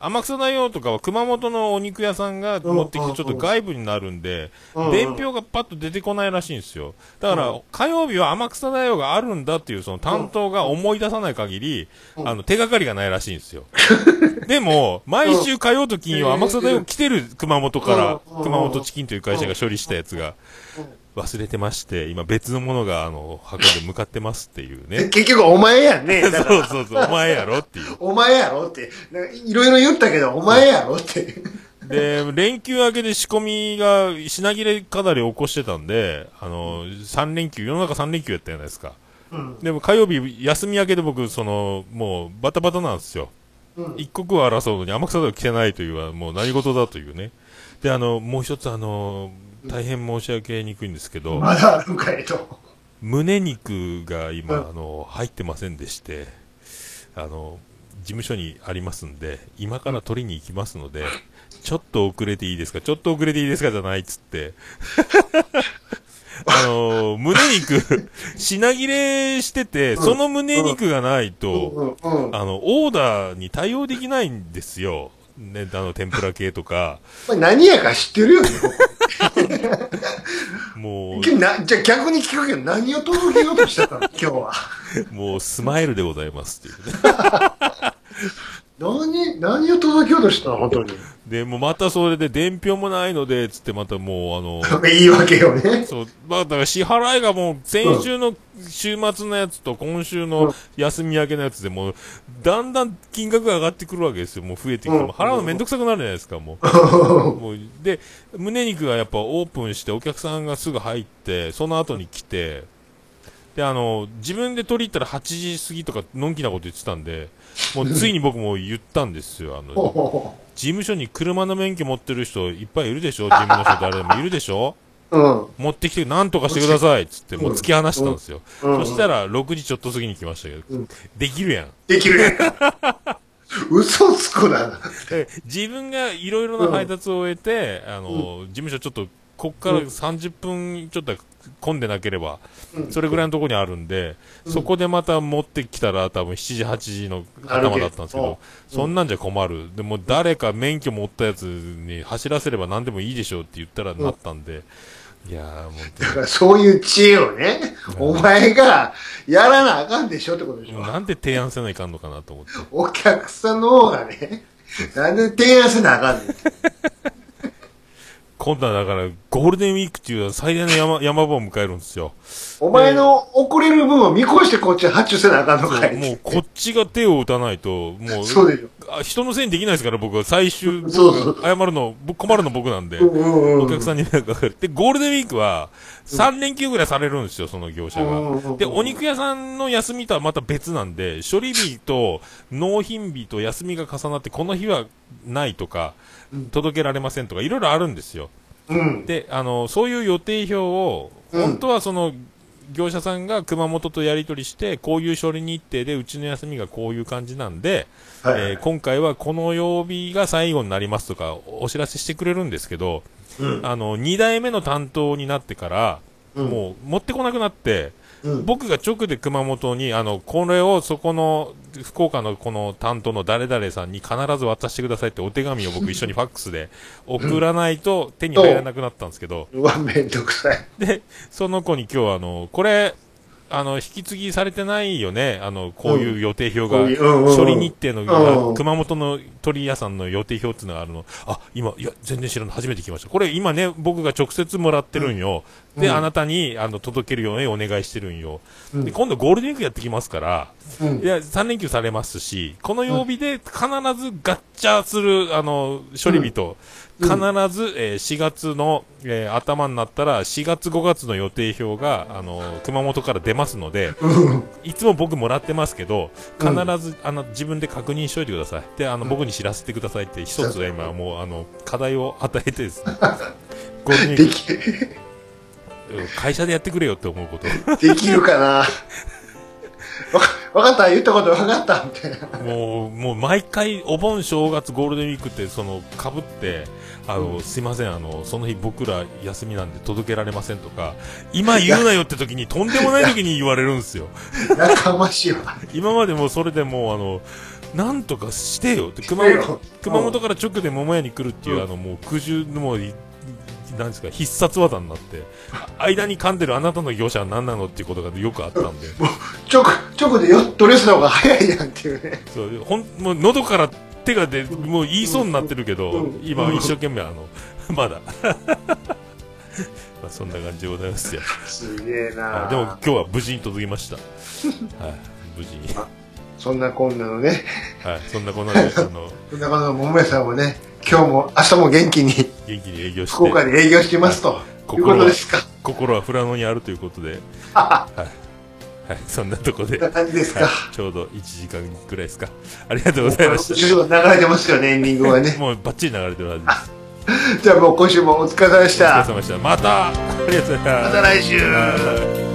Speaker 1: 天草大王とかは熊本のお肉屋さんが持ってきてちょっと外部になるんで、伝票がパッと出てこないらしいんですよ。だから、
Speaker 2: うん。
Speaker 1: 火曜日は天草大王があるんだっていうその担当が思い出さない限り、
Speaker 2: うん。
Speaker 1: あの、手がかりがないらしいんですよ。[LAUGHS] でも、毎週火曜と金曜、天草大王来てる熊本から
Speaker 2: う、ん。
Speaker 1: 熊本チキンという会社が処理したやつが、忘れてまして、今別のものが、あの、運んで向かってますっていうね。
Speaker 2: 結局お前やんね。[LAUGHS]
Speaker 1: そうそうそう、お前やろっていう。
Speaker 2: お前やろって。いろいろ言ったけど、お前やろって。
Speaker 1: で、連休明けで仕込みが品切れかなり起こしてたんで、あの、3連休、世の中3連休やったじゃないですか。
Speaker 2: うん。
Speaker 1: でも火曜日休み明けで僕、その、もうバタバタなんですよ。
Speaker 2: うん。
Speaker 1: 一刻を争うのに天草では来てないという、もう何事だというね。で、あの、もう一つあの、大変申し上げにくいんですけど、
Speaker 2: まだあるんかいと。
Speaker 1: 胸肉が今、
Speaker 2: うん
Speaker 1: あの、入ってませんでして、あの、事務所にありますんで、今から取りに行きますので、ちょっと遅れていいですか？ちょっと遅れていいですかじゃないっつって。[LAUGHS] あの、胸肉、品切れしてて、その胸肉がないと。あの、オーダーに対応できないんですよ。ね、あの、天ぷら系とか、
Speaker 2: 何やか知ってるよね。
Speaker 1: も
Speaker 2: 今日なじゃあ逆に聞くけど、何を届けようとしたの？[LAUGHS] 今日は。
Speaker 1: う、もうスマイルでございますっていうね。[LAUGHS]
Speaker 2: 何、何を届けようとしたの？本当に。
Speaker 1: で、もうまたそれで伝票もないので、つってまたもう、あの、
Speaker 2: 言 [LAUGHS] い訳よね。
Speaker 1: そう、まあ、だから支払いがもう、先週の週末のやつと今週の休み明けのやつでもう、だんだん金額が上がってくるわけですよ。もう増えてきて、払うのめんどくさくなるじゃないですか、もう。もうで、胸肉がやっぱオープンしてお客さんがすぐ入って、その後に来て、で、あの、自分で取り入ったら8時過ぎとか、のんきなこと言ってたんで、もうついに僕も言ったんですよ。あの、
Speaker 2: ほ
Speaker 1: 事務所に車の免許持ってる人いっぱいいるでしょ？事務の人誰でもいるでしょ？
Speaker 2: ううん。
Speaker 1: 持ってきて何とかしてくださいっつって、もう突き放したんですよ。
Speaker 2: うん
Speaker 1: そしたら、6時ちょっと過ぎに来ましたけど、
Speaker 2: うん
Speaker 1: できるやん。
Speaker 2: できるやんか。[LAUGHS] 嘘つくな。
Speaker 1: で自分がいろいろな配達を終えて、あの、事務所ちょっと、こっから30分ちょっと混んでなければ、
Speaker 2: うん
Speaker 1: それぐらいのところにあるんで、そこでまた持ってきたら多分7時、8時の頭だったんですけど、そんなんじゃ困る。でも誰か免許持ったやつに走らせれば何でもいいでしょうって言ったらなったんで、いやーもう
Speaker 2: だからそういう知恵をね、お前がやらなあかんでしょってことでしょ。
Speaker 1: なんで提案せないかんのかなと思って。
Speaker 2: お客さんの方がね、なんで提案せなあかんねん。
Speaker 1: 今度はだから、ゴールデンウィークっていう最大の山山場を迎えるんですよ。
Speaker 2: お前の遅れる分を見越してこっち発注せなあかんのかい。
Speaker 1: もうこっちが手を打たないと、もう、
Speaker 2: そうでしょ。
Speaker 1: あ人のせいにできないですから、僕は最終、僕
Speaker 2: そうそう
Speaker 1: が謝るの、僕困るの僕なんで。お客さんに迷惑かかる。で、ゴールデンウィークは、3連休ぐらいされるんですよ、その業者が。で、お肉屋さんの休みとはまた別なんで、処理日と納品日と休みが重なって、この日はないとか、届けられませんとか、いろいろあるんですよ。
Speaker 2: うん。
Speaker 1: で、あの、そういう予定表を、
Speaker 2: うん
Speaker 1: 本当はその、業者さんが熊本とやり取りして、こういう処理日程で、うちの休みがこういう感じなんで、
Speaker 2: はい
Speaker 1: えー今回はこの曜日が最後になりますとか、お知らせしてくれるんですけど、
Speaker 2: うん。
Speaker 1: あの、2代目の担当になってから、
Speaker 2: うん
Speaker 1: もう持ってこなくなって、
Speaker 2: うん。
Speaker 1: 僕が直で熊本に、あの、これをそこの、福岡のこの担当の誰々さんに必ず渡してくださいってお手紙を僕一緒にファックスで送らないと手に入らなくなったんですけど、
Speaker 2: うわ、めんどくさい。
Speaker 1: で、その子に今日あの、これ、あの、引き継ぎされてないよね。あの、こういう予定表が、処理日程の、
Speaker 2: うん
Speaker 1: 熊本の鳥屋さんの予定表っていうのがあるの。あ、今、いや、全然知らない。初めて聞きました。これ今ね、僕が直接もらってるんよ。で、
Speaker 2: うん
Speaker 1: あなたに、あの、届けるようにお願いしてるんよ。
Speaker 2: うん
Speaker 1: で、今度ゴールデンウィークやってきますから、
Speaker 2: うん
Speaker 1: い。や、3連休されますし、この曜日で必ずガッチャする、あの、処理日と、
Speaker 2: うん
Speaker 1: 必ず、えー4月の、えー頭になったら、4月5月の予定表が、あの、熊本から出ますので、
Speaker 2: うん。
Speaker 1: いつも僕もらってますけど、必
Speaker 2: うん
Speaker 1: ず、あの、自分で確認しといてください。で、あの、僕に知らせてくださいって、一つ今、もう、あの、課題を与えてですね、ゴールデンウィーク会社でやってくれよって思うこと。
Speaker 2: できるかなわかった言ったことわかったみたいな。
Speaker 1: もう、もう毎回、お盆、正月、ゴールデンウィークって、その、被って、あの、すいません、あの、その日僕ら休みなんで届けられませんとか、今言うなよって時に、とんでもない時に言われるんですよ。[LAUGHS]
Speaker 2: やかましいわ。
Speaker 1: 今までもうそれでもう、あの、なんとかしてよ。って、熊本熊本から直で桃屋に来るっていう、
Speaker 2: うん。
Speaker 1: あの、もう、苦渋の、もう、いなんですか、必殺技になって、間に噛んでるあなたの業者は何なのっていうことがよくあったんで、
Speaker 2: 直、直でよ、ドレスの方が早いやんっていうね。
Speaker 1: そうほんもう喉から手が出もう言いそうになってるけど、
Speaker 2: うん。
Speaker 1: 今一生懸命あの [LAUGHS] まだ。[LAUGHS] まあそんな感じでございますよ。
Speaker 2: すげえな
Speaker 1: あ。でも今日は無事に届きました。はい無事に。は
Speaker 2: そんなこんなのね。
Speaker 1: いそんなこんなであの [LAUGHS]
Speaker 2: そんなこんなの桃屋さんもね、今日も、明日も元気に
Speaker 1: 元気に営業して
Speaker 2: 福岡で営業してますと。いうことですか。
Speaker 1: 心は富良野にあるということで [LAUGHS] はい、はい、そんなとこで、
Speaker 2: こんな感じですか。
Speaker 1: はいちょうど1時間ぐらいですかありがとうございまし
Speaker 2: 後ろ流れてますよね、エンディングはね
Speaker 1: た。[LAUGHS] もうバッチリ流れてるはずです
Speaker 2: じゃあもう今週もお疲れ様でし
Speaker 1: お疲れ
Speaker 2: た。
Speaker 1: 様でしたまたありがとうございます
Speaker 2: また来週。
Speaker 1: はい